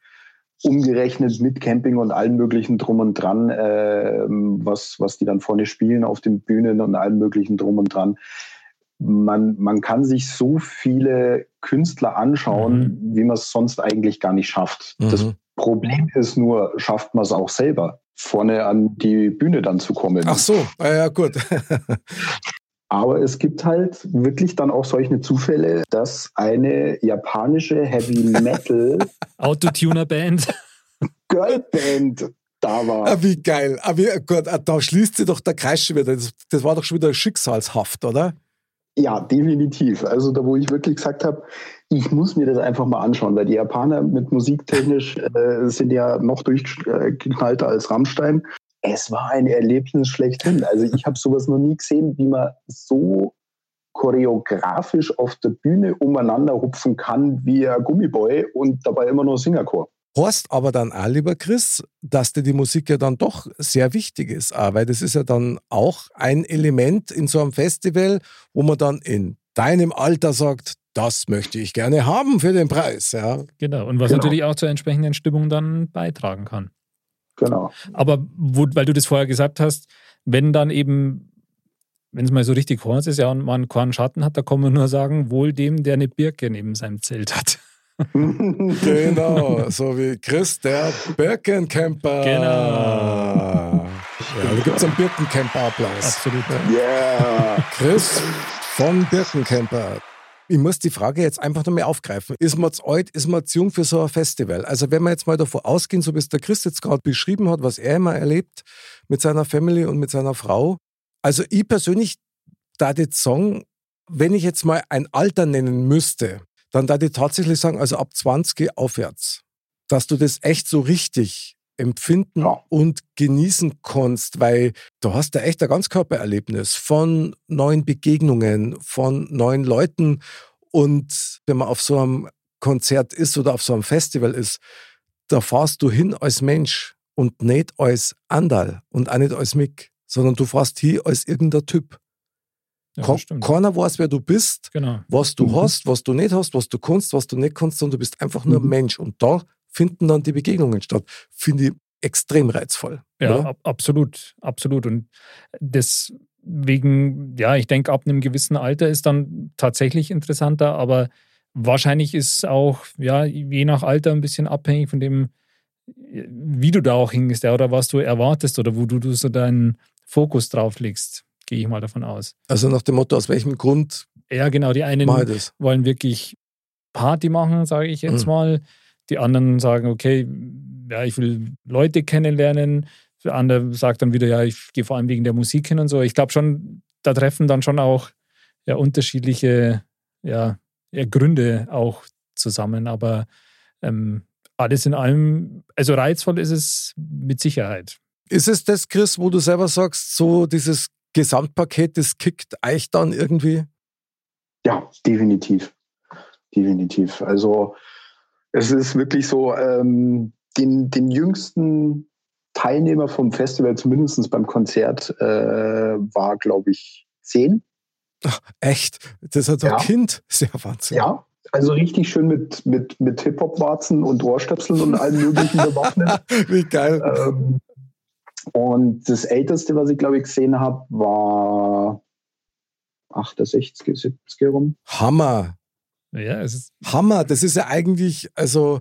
umgerechnet mit Camping und allem möglichen drum und dran, äh, was, was die dann vorne spielen auf den Bühnen und allem möglichen drum und dran. Man, man kann sich so viele Künstler anschauen, mhm. wie man es sonst eigentlich gar nicht schafft. Mhm. Das Problem ist nur, schafft man es auch selber, vorne an die Bühne dann zu kommen. Ach so, ja gut. Aber es gibt halt wirklich dann auch solche Zufälle, dass eine japanische Heavy Metal Autotuner Band Girlband da war. Ah, wie geil. Ah, wie, Gott, ah, da schließt sich doch der Kreis schon wieder. Das, das war doch schon wieder schicksalshaft, oder? Ja, definitiv. Also da, wo ich wirklich gesagt habe, ich muss mir das einfach mal anschauen, weil die Japaner mit musiktechnisch äh, sind ja noch durchgeknallter als Rammstein. Es war ein Erlebnis schlechthin. Also ich habe sowas noch nie gesehen, wie man so choreografisch auf der Bühne umeinander hupfen kann wie ein Gummiboy und dabei immer nur Singerchor. Horst aber dann auch, lieber Chris, dass dir die Musik ja dann doch sehr wichtig ist, auch, weil das ist ja dann auch ein Element in so einem Festival, wo man dann in deinem Alter sagt, das möchte ich gerne haben für den Preis. Ja. Genau, und was genau. natürlich auch zur entsprechenden Stimmung dann beitragen kann. Genau. Aber wo, weil du das vorher gesagt hast, wenn dann eben, wenn es mal so richtig Horst ist, ja, und man keinen Schatten hat, da kann man nur sagen, wohl dem, der eine Birke neben seinem Zelt hat. Genau, so wie Chris, der Birkencamper. Genau. Ja, da gibt es einen Birkencamper-Applaus. Absolut. Ja. Yeah. Chris von Birkencamper. Ich muss die Frage jetzt einfach nochmal aufgreifen. Ist man zu alt, ist man zu jung für so ein Festival? Also wenn wir jetzt mal davon ausgehen, so wie es der Chris jetzt gerade beschrieben hat, was er immer erlebt mit seiner Family und mit seiner Frau. Also ich persönlich da jetzt sagen, wenn ich jetzt mal ein Alter nennen müsste, dann da ich tatsächlich sagen, also ab 20 aufwärts, dass du das echt so richtig empfinden ja. und genießen kannst, weil du hast da echt ein Ganzkörpererlebnis von neuen Begegnungen, von neuen Leuten und wenn man auf so einem Konzert ist oder auf so einem Festival ist, da fahrst du hin als Mensch und nicht als Andal und auch nicht als Mick, sondern du fährst hier als irgendein Typ. Ja, Keiner weiß, wer du bist, genau. was du mhm. hast, was du nicht hast, was du kannst, was du nicht kannst, sondern du bist einfach nur mhm. Mensch. Und da finden dann die Begegnungen statt. Finde ich extrem reizvoll. Ja, ab, absolut, absolut. Und deswegen, ja, ich denke, ab einem gewissen Alter ist dann tatsächlich interessanter, aber wahrscheinlich ist auch, ja, je nach Alter ein bisschen abhängig von dem, wie du da auch hingehst, ja, oder was du erwartest oder wo du, du so deinen Fokus drauf legst, gehe ich mal davon aus. Also nach dem Motto, aus welchem Grund? Ja, genau, die einen wollen wirklich Party machen, sage ich jetzt mhm. mal. Die anderen sagen, okay, ja, ich will Leute kennenlernen. Der andere sagt dann wieder, ja, ich gehe vor allem wegen der Musik hin und so. Ich glaube schon, da treffen dann schon auch ja, unterschiedliche ja, ja, Gründe auch zusammen. Aber ähm, alles in allem, also reizvoll ist es mit Sicherheit. Ist es das, Chris, wo du selber sagst, so dieses Gesamtpaket, das kickt euch dann irgendwie? Ja, definitiv. Definitiv. Also es ist wirklich so, ähm, den, den jüngsten Teilnehmer vom Festival, zumindest beim Konzert, äh, war, glaube ich, zehn. Ach, echt? Das hat ja. ein Kind? Sehr Wahnsinn. Ja, also richtig schön mit, mit, mit Hip-Hop-Warzen und Ohrstöpseln und allem möglichen bewaffnet. Wie geil. Ähm, und das Älteste, was ich, glaube ich, gesehen habe, war 68, 70 rum. Hammer. Ja, es ist Hammer. Das ist ja eigentlich, also,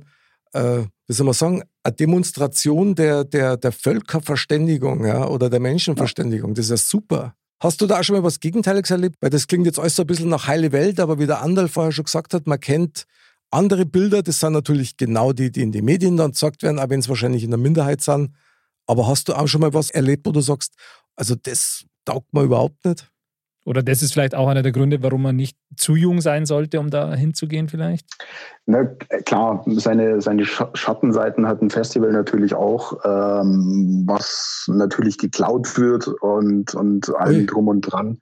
äh, wie soll man sagen, eine Demonstration der, der, der Völkerverständigung ja, oder der Menschenverständigung. Das ist ja super. Hast du da auch schon mal was Gegenteiliges erlebt? Weil das klingt jetzt alles so ein bisschen nach heile Welt, aber wie der Andal vorher schon gesagt hat, man kennt andere Bilder. Das sind natürlich genau die, die in den Medien dann gesagt werden, auch wenn es wahrscheinlich in der Minderheit sind. Aber hast du auch schon mal was erlebt, wo du sagst, also das taugt mir überhaupt nicht? Oder das ist vielleicht auch einer der Gründe, warum man nicht zu jung sein sollte, um da hinzugehen vielleicht? Na, klar, seine, seine Schattenseiten hat ein Festival natürlich auch, ähm, was natürlich geklaut wird und, und allem drum und dran.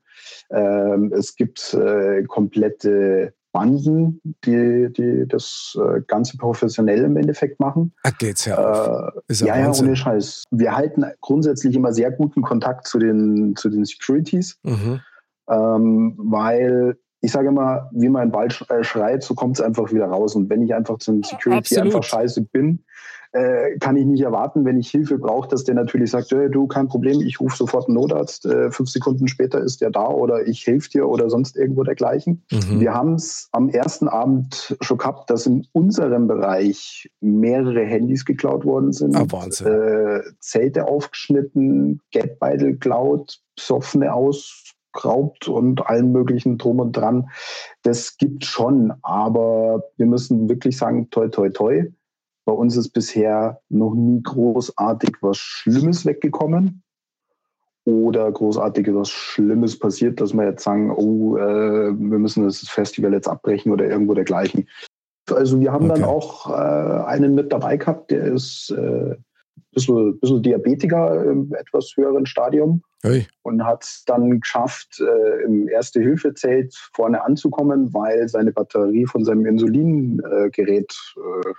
Ähm, es gibt äh, komplette Banden, die, die das äh, Ganze professionell im Endeffekt machen. Ach, geht's ja. Äh, ja, ja, ohne Scheiß. Wir halten grundsätzlich immer sehr guten Kontakt zu den, zu den Securities. Mhm ähm, weil ich sage immer, wie man im Wald äh, schreit, so kommt es einfach wieder raus. Und wenn ich einfach zum Security Absolut. einfach scheiße bin, äh, kann ich nicht erwarten, wenn ich Hilfe brauche, dass der natürlich sagt, hey, du, kein Problem, ich rufe sofort einen Notarzt, äh, fünf Sekunden später ist der da oder ich helfe dir oder sonst irgendwo dergleichen. Mhm. Wir haben es am ersten Abend schon gehabt, dass in unserem Bereich mehrere Handys geklaut worden sind, ah, Wahnsinn. Äh, Zelte aufgeschnitten, Geldbeutel geklaut, Psoffene aus geraubt und allen möglichen drum und dran. Das gibt schon, aber wir müssen wirklich sagen, toi, toi, toi. Bei uns ist bisher noch nie großartig was Schlimmes weggekommen oder großartig was Schlimmes passiert, dass wir jetzt sagen, oh, äh, wir müssen das Festival jetzt abbrechen oder irgendwo dergleichen. Also wir haben okay. dann auch äh, einen mit dabei gehabt, der ist äh, bisschen, bisschen Diabetiker im etwas höheren Stadium hey. und hat es dann geschafft, äh, im Erste-Hilfe-Zelt vorne anzukommen, weil seine Batterie von seinem Insulingerät äh,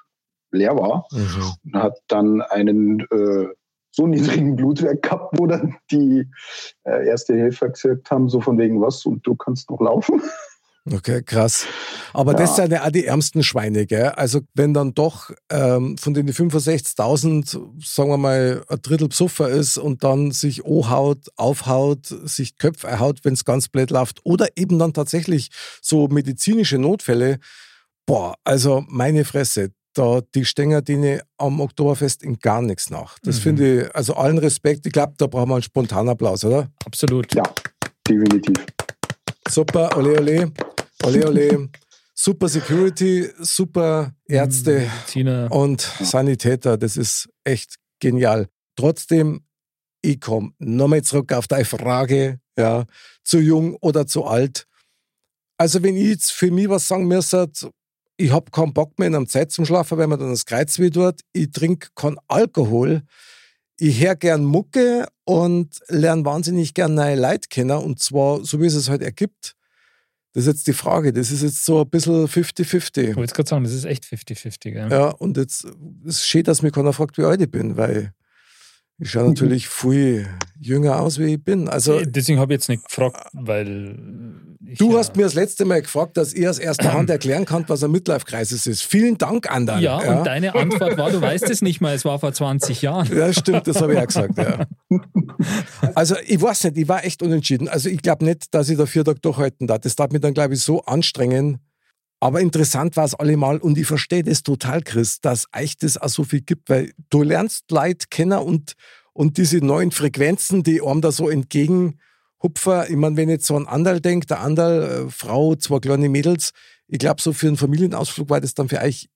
leer war. Mhm. Und hat dann einen äh, so niedrigen Blutwert gehabt, wo dann die äh, Erste Hilfe gesagt haben, so von wegen was und du kannst noch laufen. Okay, krass. Aber ja. das sind ja auch die ärmsten Schweine, gell? Also wenn dann doch ähm, von den 65.000, sagen wir mal, ein Drittel Psuffer ist und dann sich O-haut, aufhaut, sich Köpfe erhaut, wenn es ganz blöd läuft oder eben dann tatsächlich so medizinische Notfälle, boah, also meine Fresse, da die Stänger dienen am Oktoberfest in gar nichts nach. Das mhm. finde ich, also allen Respekt, ich glaube, da brauchen wir einen spontanen Applaus, oder? Absolut. Ja, definitiv. Super, ole ole. Ole, ole. Super Security, super Ärzte Tina. und Sanitäter. Das ist echt genial. Trotzdem, ich komme nochmal zurück auf deine Frage, ja, zu jung oder zu alt. Also, wenn ich jetzt für mich was sagen müsste, ich habe keinen Bock mehr in einem Zeit zum Schlafen, weil man dann das Kreuz weh tut. Ich trinke keinen Alkohol. Ich höre gern Mucke und lerne wahnsinnig gern neue Leute kennen. Und zwar so, wie es es halt ergibt. Das ist jetzt die Frage. Das ist jetzt so ein bisschen 50-50. Ich wollte gerade sagen, das ist echt 50-50. Ja. ja, und jetzt ist es schön, dass mich keiner fragt, wie alt ich bin, weil ich schaue natürlich viel jünger aus, wie ich bin. Also, Deswegen habe ich jetzt nicht gefragt, weil. du ja hast mir das letzte Mal gefragt, dass ich aus erster Hand erklären kann, was ein Midlife-Crisis ist. Vielen Dank, Andern. Ja, ja, und deine Antwort war, du weißt es nicht mal, es war vor 20 Jahren. Ja, stimmt, das habe ich auch gesagt, ja. Also, ich weiß nicht, ich war echt unentschieden. Also, ich glaube nicht, dass ich da vier Tage durchhalten darf. Das darf mich dann, glaube ich, so anstrengen. Aber interessant war es allemal und ich verstehe das total, Chris, dass euch das auch so viel gibt, weil du lernst Leute kennen und, und diese neuen Frequenzen, die einem da so entgegenhupfen. Ich meine, wenn jetzt so an Andal denkt, der Andal, äh, Frau, zwei kleine Mädels, ich glaube, so für einen Familienausflug war das dann für euch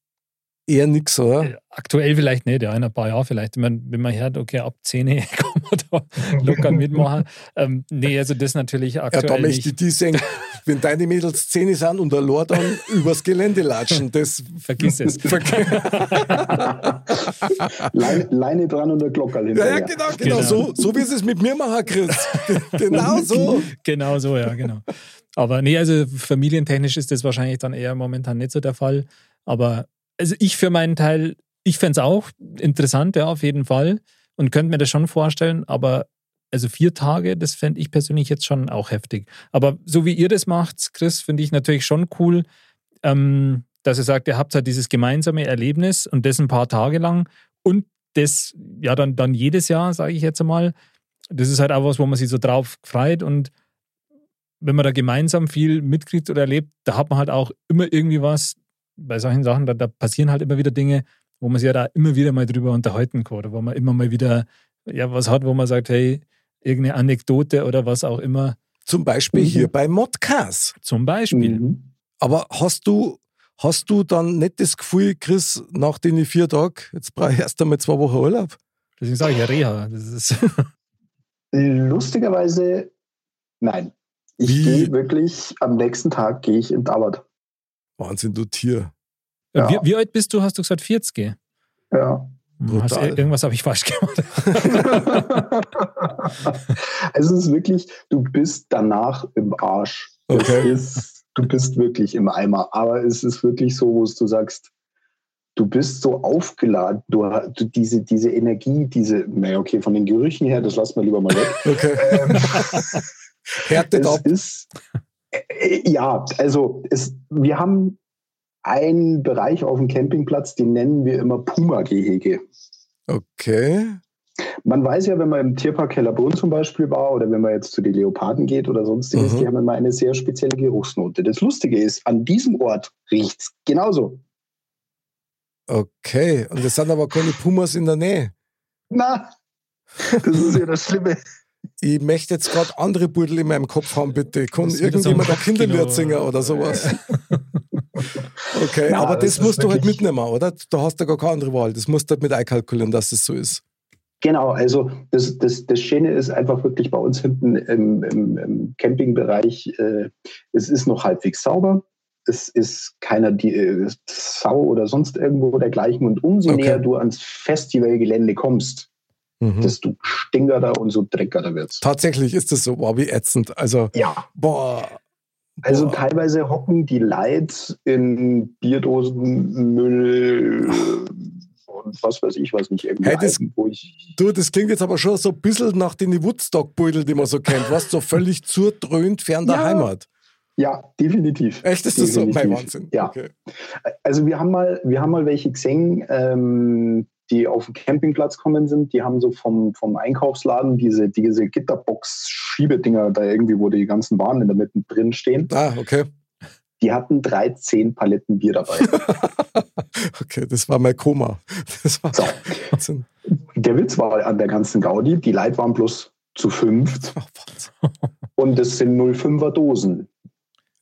eher nichts, oder? Äh, aktuell vielleicht nicht, ja, in ein paar Jahren vielleicht. Wenn man, wenn man hört, okay, ab 10 kann man da locker mitmachen. ähm, nee, also das natürlich aktuell. Ja, da möchte ich die sehen, wenn deine Mädels 10 sind und der Lord dann übers Gelände latschen, das. Vergiss es. Leine, Leine, dran und der Glockerl hinterher. Ja, ja genau, genau, genau. So, so wie sie es mit mir machen, Chris. genau so. genau so, ja, genau. Aber nee, also familientechnisch ist das wahrscheinlich dann eher momentan nicht so der Fall. Aber also ich für meinen Teil, ich fände es auch interessant, ja, auf jeden Fall. Und könnte mir das schon vorstellen, aber also vier Tage, das fände ich persönlich jetzt schon auch heftig. Aber so wie ihr das macht, Chris, finde ich natürlich schon cool, ähm, dass ihr sagt, ihr habt halt dieses gemeinsame Erlebnis und das ein paar Tage lang und das ja dann, dann jedes Jahr, sage ich jetzt einmal. Das ist halt auch was, wo man sich so drauf freut und wenn man da gemeinsam viel mitkriegt oder erlebt, da hat man halt auch immer irgendwie was, bei solchen Sachen, da, da, passieren halt immer wieder Dinge, wo man sich ja da immer wieder mal drüber unterhalten kann oder wo man immer mal wieder ja, was hat, wo man sagt, hey, irgendeine Anekdote oder was auch immer. Zum Beispiel mhm. hier bei Modcast. Zum Beispiel. Mhm. Aber hast du, hast du dann nicht das Gefühl, Chris, nach den vier Tagen, jetzt brauche ich erst einmal zwei Wochen Urlaub? Deswegen sage ich ja Reha. Das ist Lustigerweise, nein. Ich gehe wirklich, am nächsten Tag gehe ich in die Arbeit. Wahnsinn, du Tier. Ja. wie, wie alt bist du? Hast du gesagt 40? Ja. Hast, irgendwas habe ich falsch gemacht. also es ist wirklich, du bist danach im Arsch. Es Okay. Ist, du bist wirklich im Eimer. Aber es ist wirklich so, wo es du sagst, du bist so aufgeladen. Du, du diese, diese Energie, diese, naja, okay, von den Gerüchen her, das lassen wir lieber mal weg. Okay. Ähm, Härtet es ab. ist, äh, ja, also es, wir haben einen Bereich auf dem Campingplatz, den nennen wir immer Puma-Gehege. Okay. Man weiß ja, wenn man im Tierpark Hellerbrunn zum Beispiel war oder wenn man jetzt zu den Leoparden geht oder sonstiges, Mhm. die haben immer eine sehr spezielle Geruchsnote. Das Lustige ist, an diesem Ort riecht es genauso. Okay. Und es sind aber keine Pumas in der Nähe. Na, das ist ja das Schlimme. Ich möchte jetzt gerade andere Beutel in meinem Kopf haben, bitte. Kann irgendjemand ein Kopfkino. Kinderlied oder sowas? Okay, Na, aber das das, musst du halt mitnehmen, oder? Da hast du gar keine andere Wahl. Das musst du halt mit einkalkulieren, dass das so ist. Genau, also das, das, das Schöne ist einfach wirklich bei uns hinten im, im, im Campingbereich, äh, es ist noch halbwegs sauber. Es ist keiner die äh, Sau oder sonst irgendwo dergleichen. Und umso Okay. näher du ans Festivalgelände kommst, Mhm. desto stinkerter und so dreckerter wird's. Tatsächlich ist das so. Wow, wie ätzend. Also, Ja, boah. also boah. teilweise hocken die Leid in Bierdosen, Müll und was weiß ich, was nicht irgendwie Hey, das- Du, das klingt jetzt aber schon so ein bisschen nach den Woodstock-Beutel, die man so kennt. Was so völlig zurdröhnt fern der Ja. Heimat. ja, definitiv. Echt, ist das so? Mein Definitiv. Wahnsinn. Ja. Okay. Also wir haben mal, wir haben mal welche gesehen, ähm, die auf den Campingplatz kommen sind. Die haben so vom, vom Einkaufsladen diese, diese Gitterbox-Schiebedinger da irgendwie, wo die ganzen Waren in der Mitte drin stehen. Ah, okay. Die hatten 13 Paletten Bier dabei. Okay, das war mein Koma. Das war So. Wahnsinn. Der Witz war an der ganzen Gaudi, die Leute waren bloß zu fünft Wahnsinn. und es sind 05er Dosen.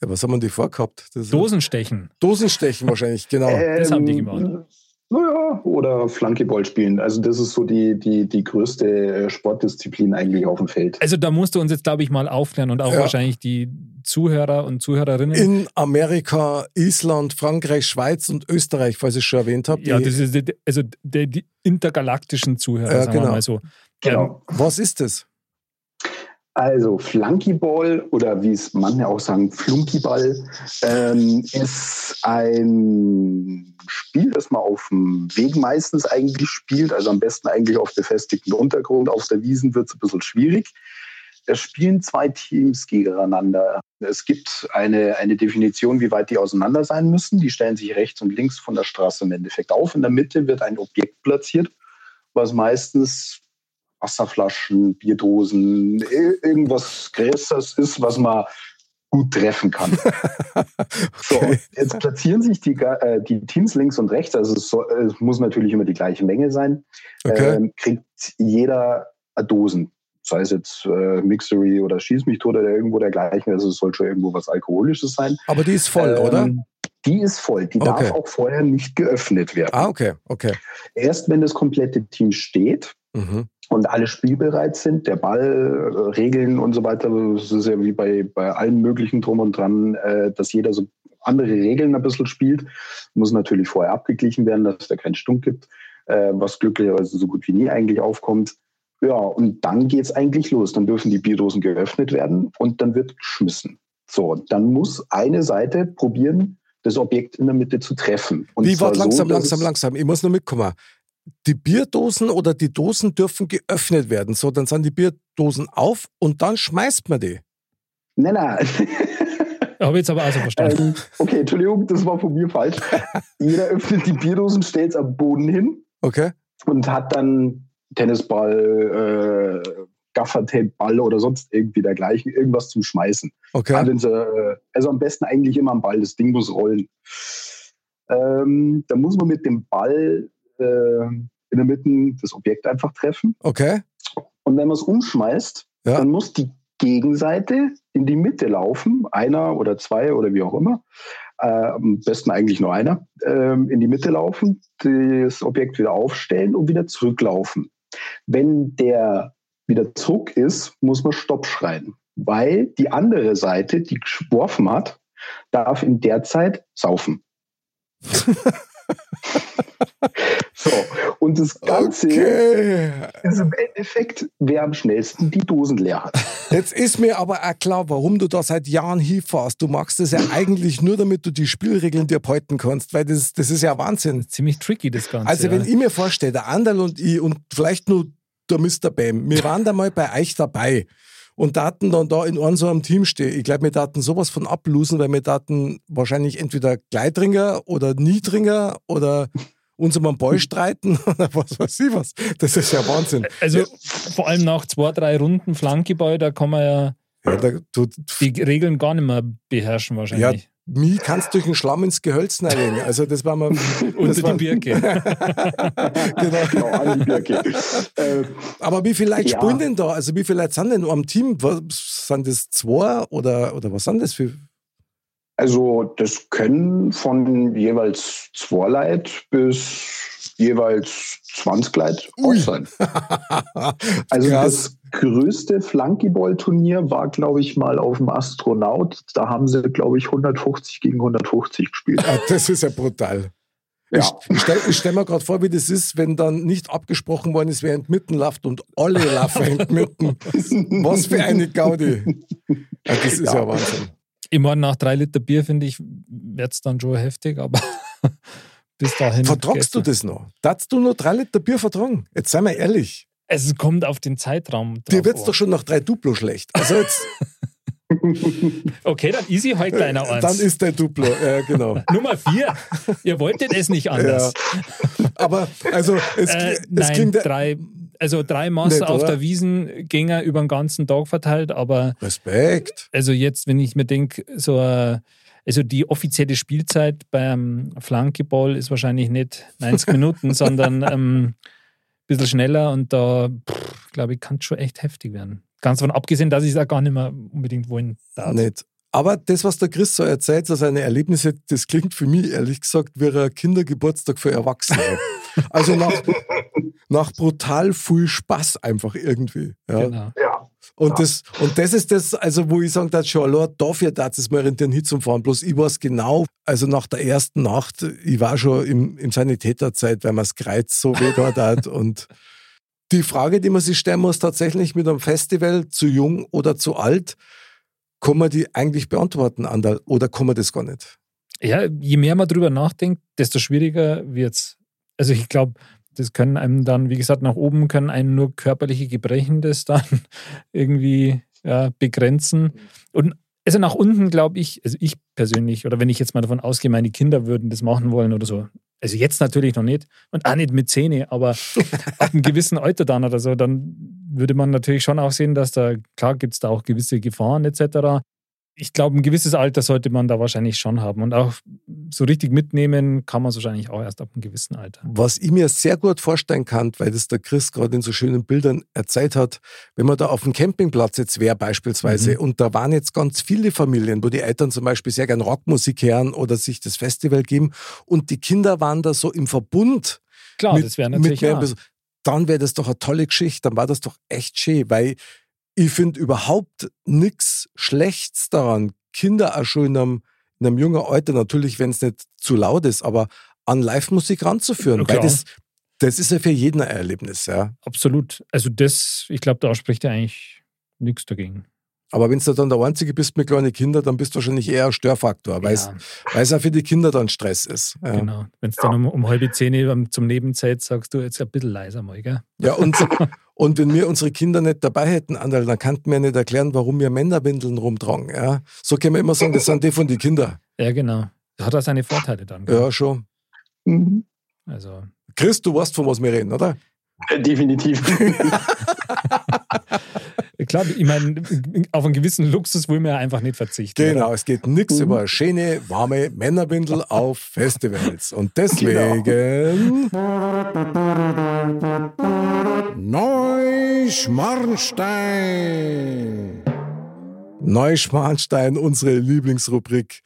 Ja, was haben wir die vorgehabt? Das Dosenstechen. Dosenstechen wahrscheinlich, genau. das haben die Ähm, gemacht. Naja, oder Flankeball spielen. Also das ist so die, die, die größte äh, Sportdisziplin eigentlich auf dem Feld. Also da musst du uns jetzt, glaube ich, mal aufklären und auch Ja. wahrscheinlich die Zuhörer und Zuhörerinnen. In Amerika, Island, Frankreich, Schweiz und Österreich, falls ich es schon erwähnt habe. ja, das ist die- also die, die intergalaktischen Zuhörer, Ja, sagen wir genau. mal so. Genau. was ist das? Also Flunkyball oder wie es manche auch sagen, Flunkyball ähm, ist ein Spiel, das man auf dem Weg meistens eigentlich spielt, also am besten eigentlich auf befestigtem Untergrund. Auf der Wiesen wird es ein bisschen schwierig. Es spielen zwei Teams gegeneinander. Es gibt eine, eine Definition, wie weit die auseinander sein müssen. Die stellen sich rechts und links von der Straße im Endeffekt auf. In der Mitte wird ein Objekt platziert, was meistens Wasserflaschen, Bierdosen, ir- irgendwas Größeres ist, was man gut treffen kann. So, Okay. jetzt platzieren sich die, äh, die Teams links und rechts, also es, soll, es muss natürlich immer die gleiche Menge sein, Okay. ähm, kriegt jeder Dosen. Sei es jetzt äh, Mixery oder Schieß mich tot oder irgendwo dergleichen, also es soll schon irgendwo was Alkoholisches sein. Aber die ist voll, Ähm, oder? Die ist voll. Die Okay. darf auch vorher nicht geöffnet werden. Ah, okay, okay. Erst wenn das komplette Team steht, Mhm. Und alle spielbereit sind, der Ball, äh, Regeln und so weiter, das ist ja wie bei, bei allen möglichen drum und dran, äh, dass jeder so andere Regeln ein bisschen spielt, muss natürlich vorher abgeglichen werden, dass es da keinen Stunk gibt, äh, was glücklicherweise so gut wie nie eigentlich aufkommt. Ja, und dann geht's eigentlich los. Dann dürfen die Bierdosen geöffnet werden und dann wird geschmissen. So, dann muss eine Seite probieren, das Objekt in der Mitte zu treffen. Und Wie, warte, langsam, dass langsam, es- langsam. Ich muss nur mitkommen. Die Bierdosen oder die Dosen dürfen geöffnet werden. So, dann sind die Bierdosen auf und dann schmeißt man die. Nein, nein. Habe ich jetzt aber also verstanden. Ähm, okay, Entschuldigung, das war von mir falsch. Jeder öffnet die Bierdosen, stellt es am Boden hin Okay? und hat dann Tennisball, äh, Gaffertape, Ball oder sonst irgendwie dergleichen, irgendwas zum Schmeißen. Okay. Alle so, äh, Also am besten eigentlich immer am Ball, das Ding muss rollen. Ähm, da muss man mit dem Ball äh, in der Mitte das Objekt einfach treffen. Okay. Und wenn man es umschmeißt, Ja. dann muss die Gegenseite in die Mitte laufen, einer oder zwei oder wie auch immer. Äh, am besten eigentlich nur einer, ähm, in die Mitte laufen, das Objekt wieder aufstellen und wieder zurücklaufen. Wenn der wieder zurück ist, muss man Stopp schreien, weil die andere Seite, die geworfen hat, darf in der Zeit saufen. so, und das Ganze Okay. ist im Endeffekt, wer am schnellsten die Dosen leer hat. Jetzt ist mir aber auch klar, warum du da seit Jahren hinfährst. Du machst das ja eigentlich nur, damit du die Spielregeln dir behalten kannst, weil das, das ist ja Wahnsinn. Ziemlich tricky, das Ganze. Also, wenn ja. ich mir vorstelle, der Anderl und ich und vielleicht nur der Mr. Bam, wir waren da mal bei euch dabei und daten dann da in einem so einem Team stehen. Ich glaube, wir daten sowas von ablosen, weil wir daten wahrscheinlich entweder Gleitringer oder Niedringer oder uns um einen Ball streiten oder was weiß ich was. Das ist ja Wahnsinn. Also vor allem nach zwei, drei Runden Flankeball, da kann man ja Ja, da, du, die Regeln gar nicht mehr beherrschen ja, wahrscheinlich. mich kannst du durch den Schlamm ins Gehölz legen. Also das war mal... Unter war, die Birke. genau. Genau, an die Birke. äh, Aber wie viele Leute Ja. spielen denn da? Also wie viele Leute sind denn am Team? Was, sind das zwei oder, oder was sind das für... Also das können von jeweils zwei Leute bis jeweils 20 Leute auch sein. Also das größte Flunkyball-Turnier war, glaube ich, mal auf dem Astronaut. Da haben sie, glaube ich, 150 gegen 150 gespielt. Ah, das ist ja brutal. Ja. Ich, ich stelle stell mir gerade vor, wie das ist, wenn dann nicht abgesprochen worden ist, wer entmitten läuft und alle laufen entmitten. Was für eine Gaudi. Ja, das ist ja, Ja. Wahnsinn. Meine, nach drei Liter Bier, finde ich, wird es dann schon heftig, aber bis dahin. Vertragst du das noch? Darfst du nur drei Liter Bier vertragen? Jetzt sei mal ehrlich. Es kommt auf den Zeitraum. Dir drauf wird's an. doch schon nach drei Duplo schlecht. Also jetzt, Okay, dann easy heute deiner eins. dann ist der Duplo. Ja, genau. Nummer vier. Ihr wolltet es nicht anders. Aber also es, Äh, es nein, klingt drei, also drei Maß Nicht, auf oder? der Wiesengänger über den ganzen Tag verteilt, aber Respekt. also jetzt, wenn ich mir denke, so äh, also die offizielle Spielzeit beim Flankeball ist wahrscheinlich nicht 90 Minuten, sondern ähm, ein bisschen schneller und da glaube ich, kann es schon echt heftig werden. Ganz davon abgesehen, dass ich es auch gar nicht mehr unbedingt wollen darf. Nicht. Aber das, was der Chris so erzählt, so seine Erlebnisse, das klingt für mich ehrlich gesagt wie ein Kindergeburtstag für Erwachsene. also nach, nach brutal viel Spaß einfach irgendwie. Ja. Genau. Ja. Und, Ja. das, und das ist das, also wo ich sagen darf, schon, allein dafür darf es mal rentieren, hinzufahren. Bloß ich weiß genau, also nach der ersten Nacht, ich war schon im, im Sanitäterzeit, weil man das Kreuz so weh dort hat. Und die Frage, die man sich stellen muss, tatsächlich mit einem Festival, zu jung oder zu alt, kann man die eigentlich beantworten, Andal, oder kann man das gar nicht? Ja, je mehr man drüber nachdenkt, desto schwieriger wird's. Also ich glaube, das können einem dann, wie gesagt, nach oben können einem nur körperliche Gebrechen das dann irgendwie ja, begrenzen. Und also nach unten glaube ich, also ich persönlich, oder wenn ich jetzt mal davon ausgehe, meine Kinder würden das machen wollen oder so. Also jetzt natürlich noch nicht und auch nicht mit Zähne, aber ab einem gewissen Alter dann oder so, dann würde man natürlich schon auch sehen, dass da, klar gibt es da auch gewisse Gefahren etc. Ich glaube, ein gewisses Alter sollte man da wahrscheinlich schon haben. Und auch so richtig mitnehmen kann man es wahrscheinlich auch erst ab einem gewissen Alter. Was ich mir sehr gut vorstellen kann, weil das der Chris gerade in so schönen Bildern erzählt hat, wenn man da auf dem Campingplatz jetzt wäre beispielsweise Mhm. und da waren jetzt ganz viele Familien, wo die Eltern zum Beispiel sehr gern Rockmusik hören oder sich das Festival geben und die Kinder waren da so im Verbund Klar, mit, das wäre mit natürlich auch. Personen, dann wäre das doch eine tolle Geschichte, dann war das doch echt schön, weil ich finde überhaupt nichts Schlechtes daran, Kinder auch schon in einem, in einem jungen Alter, natürlich, wenn es nicht zu laut ist, aber an Live-Musik ranzuführen, Ja, weil das, das ist ja für jeden ein Erlebnis, ja. Absolut. Also das, ich glaube, da spricht ja eigentlich nichts dagegen. Aber wenn du dann der Einzige bist mit kleinen Kindern, dann bist du wahrscheinlich eher ein Störfaktor, weil es ja, für die Kinder dann Stress ist. Ja, genau. Wenn es dann um, um halbe Zehn zum Nebenzeit sagst du jetzt ein bisschen leiser mal, gell? ja und, und wenn wir unsere Kinder nicht dabei hätten, Anderl, dann könnten wir nicht erklären, warum wir Männerwindeln rumtragen. Ja. So können wir immer sagen, das sind die von den Kindern. Ja, genau. Das hat auch seine Vorteile dann. gell? Ja, schon. Mhm. Also, Chris, du weißt, von was wir reden, oder? Definitiv. klar, ich meine, auf einen gewissen Luxus will man ja einfach nicht verzichten. Genau, oder? es geht nichts Mhm. über schöne, warme Männerwindel auf Festivals. Und deswegen Neuschmarnstein. Neuschmarnstein, unsere Lieblingsrubrik.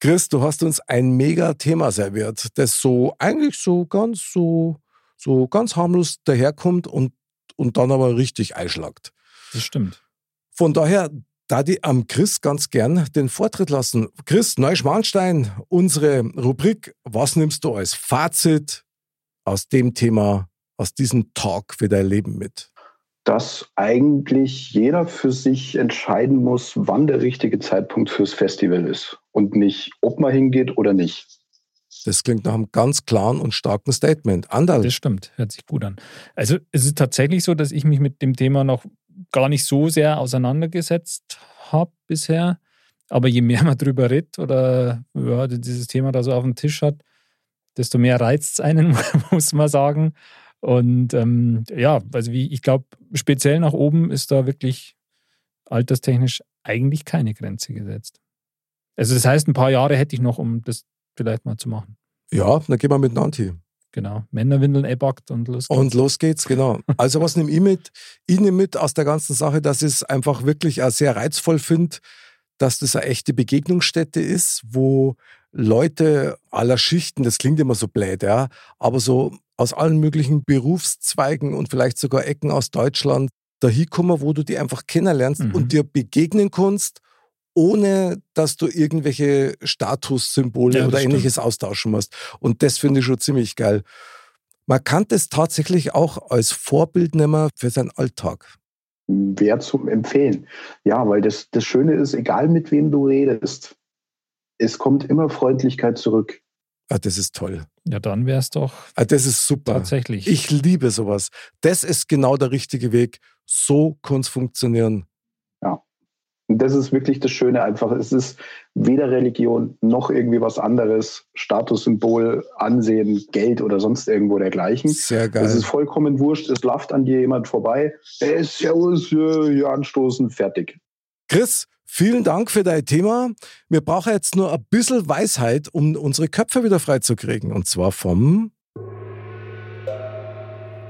Chris, du hast uns ein mega Thema serviert, das so eigentlich so ganz so, so ganz harmlos daherkommt und und dann aber richtig einschlagt. Das stimmt. Von daher, da die am Chris ganz gern den Vortritt lassen. Chris Neuschwanstein, unsere Rubrik, was nimmst du als Fazit aus dem Thema, aus diesem Talk für dein Leben mit? Dass eigentlich jeder für sich entscheiden muss, wann der richtige Zeitpunkt fürs Festival ist und nicht, ob man hingeht oder nicht. Das klingt nach einem ganz klaren und starken Statement. Andal. Das stimmt, hört sich gut an. Also es ist tatsächlich so, dass ich mich mit dem Thema noch gar nicht so sehr auseinandergesetzt habe bisher. Aber je mehr man drüber redet oder ja, dieses Thema da so auf dem Tisch hat, desto mehr reizt es einen, muss man sagen. Und ähm, ja, also wie ich glaube, speziell nach oben ist da wirklich alterstechnisch eigentlich keine Grenze gesetzt. Also das heißt, ein paar Jahre hätte ich noch, um das vielleicht mal zu machen. Ja, dann gehen wir mit Nanti. Genau. Männerwindeln ebackt und los geht's. Und los geht's, genau. Also was nehme ich mit? Ich nehme mit aus der ganzen Sache, dass ich es einfach wirklich auch sehr reizvoll finde, dass das eine echte Begegnungsstätte ist, wo Leute aller Schichten, das klingt immer so blöd, ja, aber so aus allen möglichen Berufszweigen und vielleicht sogar Ecken aus Deutschland dahin kommen, wo du die einfach kennenlernst mhm. und dir begegnen kannst ohne dass du irgendwelche Statussymbole ja, oder ähnliches austauschen musst. Und das finde ich schon ziemlich geil. Man kann das tatsächlich auch als Vorbild nehmen für seinen Alltag. Wäre zum Empfehlen. Ja, weil das, das Schöne ist, egal mit wem du redest, es kommt immer Freundlichkeit zurück. Ah, das ist toll. Ja, dann wäre es doch. Ah, das ist super. Tatsächlich. Ich liebe sowas. Das ist genau der richtige Weg. So kann es funktionieren. Und das ist wirklich das Schöne einfach. Es ist weder Religion noch irgendwie was anderes, Statussymbol, Ansehen, Geld oder sonst irgendwo dergleichen. Sehr geil. Es ist vollkommen wurscht. Es läuft an dir jemand vorbei. Ist Servus, hier anstoßen, fertig. Chris, vielen Dank für dein Thema. Wir brauchen jetzt nur ein bisschen Weisheit, um unsere Köpfe wieder freizukriegen. Und zwar vom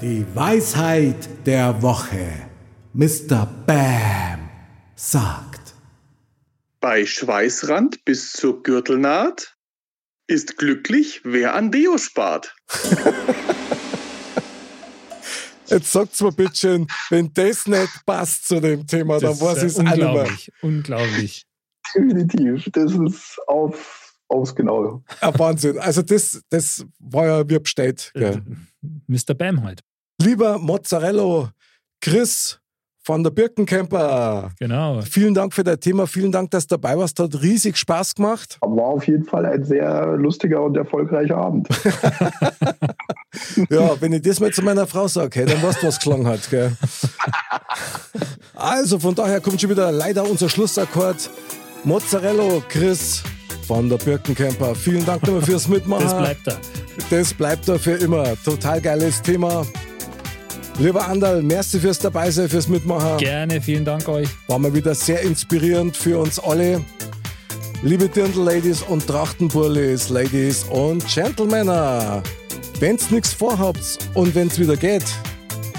Die Weisheit der Woche. Mr. Bam sagt. Bei Schweißrand bis zur Gürtelnaht ist glücklich, wer an Deo spart. Jetzt sagt's mir bitte schön, wenn das nicht passt zu dem Thema, das dann weiß ich es unglaublich. Unglaublich. Definitiv. Das ist auf, aufs Genau. Ja, Wahnsinn. Also, das, das war ja wie bestellt. Äh, Mr. Bam halt. Lieber Mozzarella, Chris, von der Birkencamper. Genau. Vielen Dank für dein Thema. Vielen Dank, dass du dabei warst. Hat riesig Spaß gemacht. War auf jeden Fall ein sehr lustiger und erfolgreicher Abend. ja, wenn ich das mal zu meiner Frau sage, hey, dann weißt du, was geklungen hat. Gell? Also von daher kommt schon wieder leider unser Schlussakkord. Mozzarella, Chris von der Birkencamper. Vielen Dank nochmal fürs Mitmachen. Das bleibt da. Das bleibt da für immer. Total geiles Thema. Lieber Andal, merci fürs Dabeisein, fürs Mitmachen. Gerne, vielen Dank euch. War mal wieder sehr inspirierend für uns alle. Liebe Dirndl-Ladies und Trachtenburlis, Ladies und Gentlemen, wenn's nichts vorhabt und wenn's wieder geht,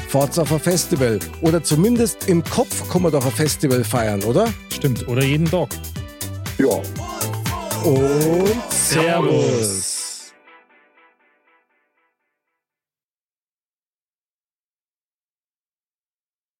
fahrt's auf ein Festival. Oder zumindest im Kopf kann man doch ein Festival feiern, oder? Stimmt, oder jeden Tag. Ja. Und Servus.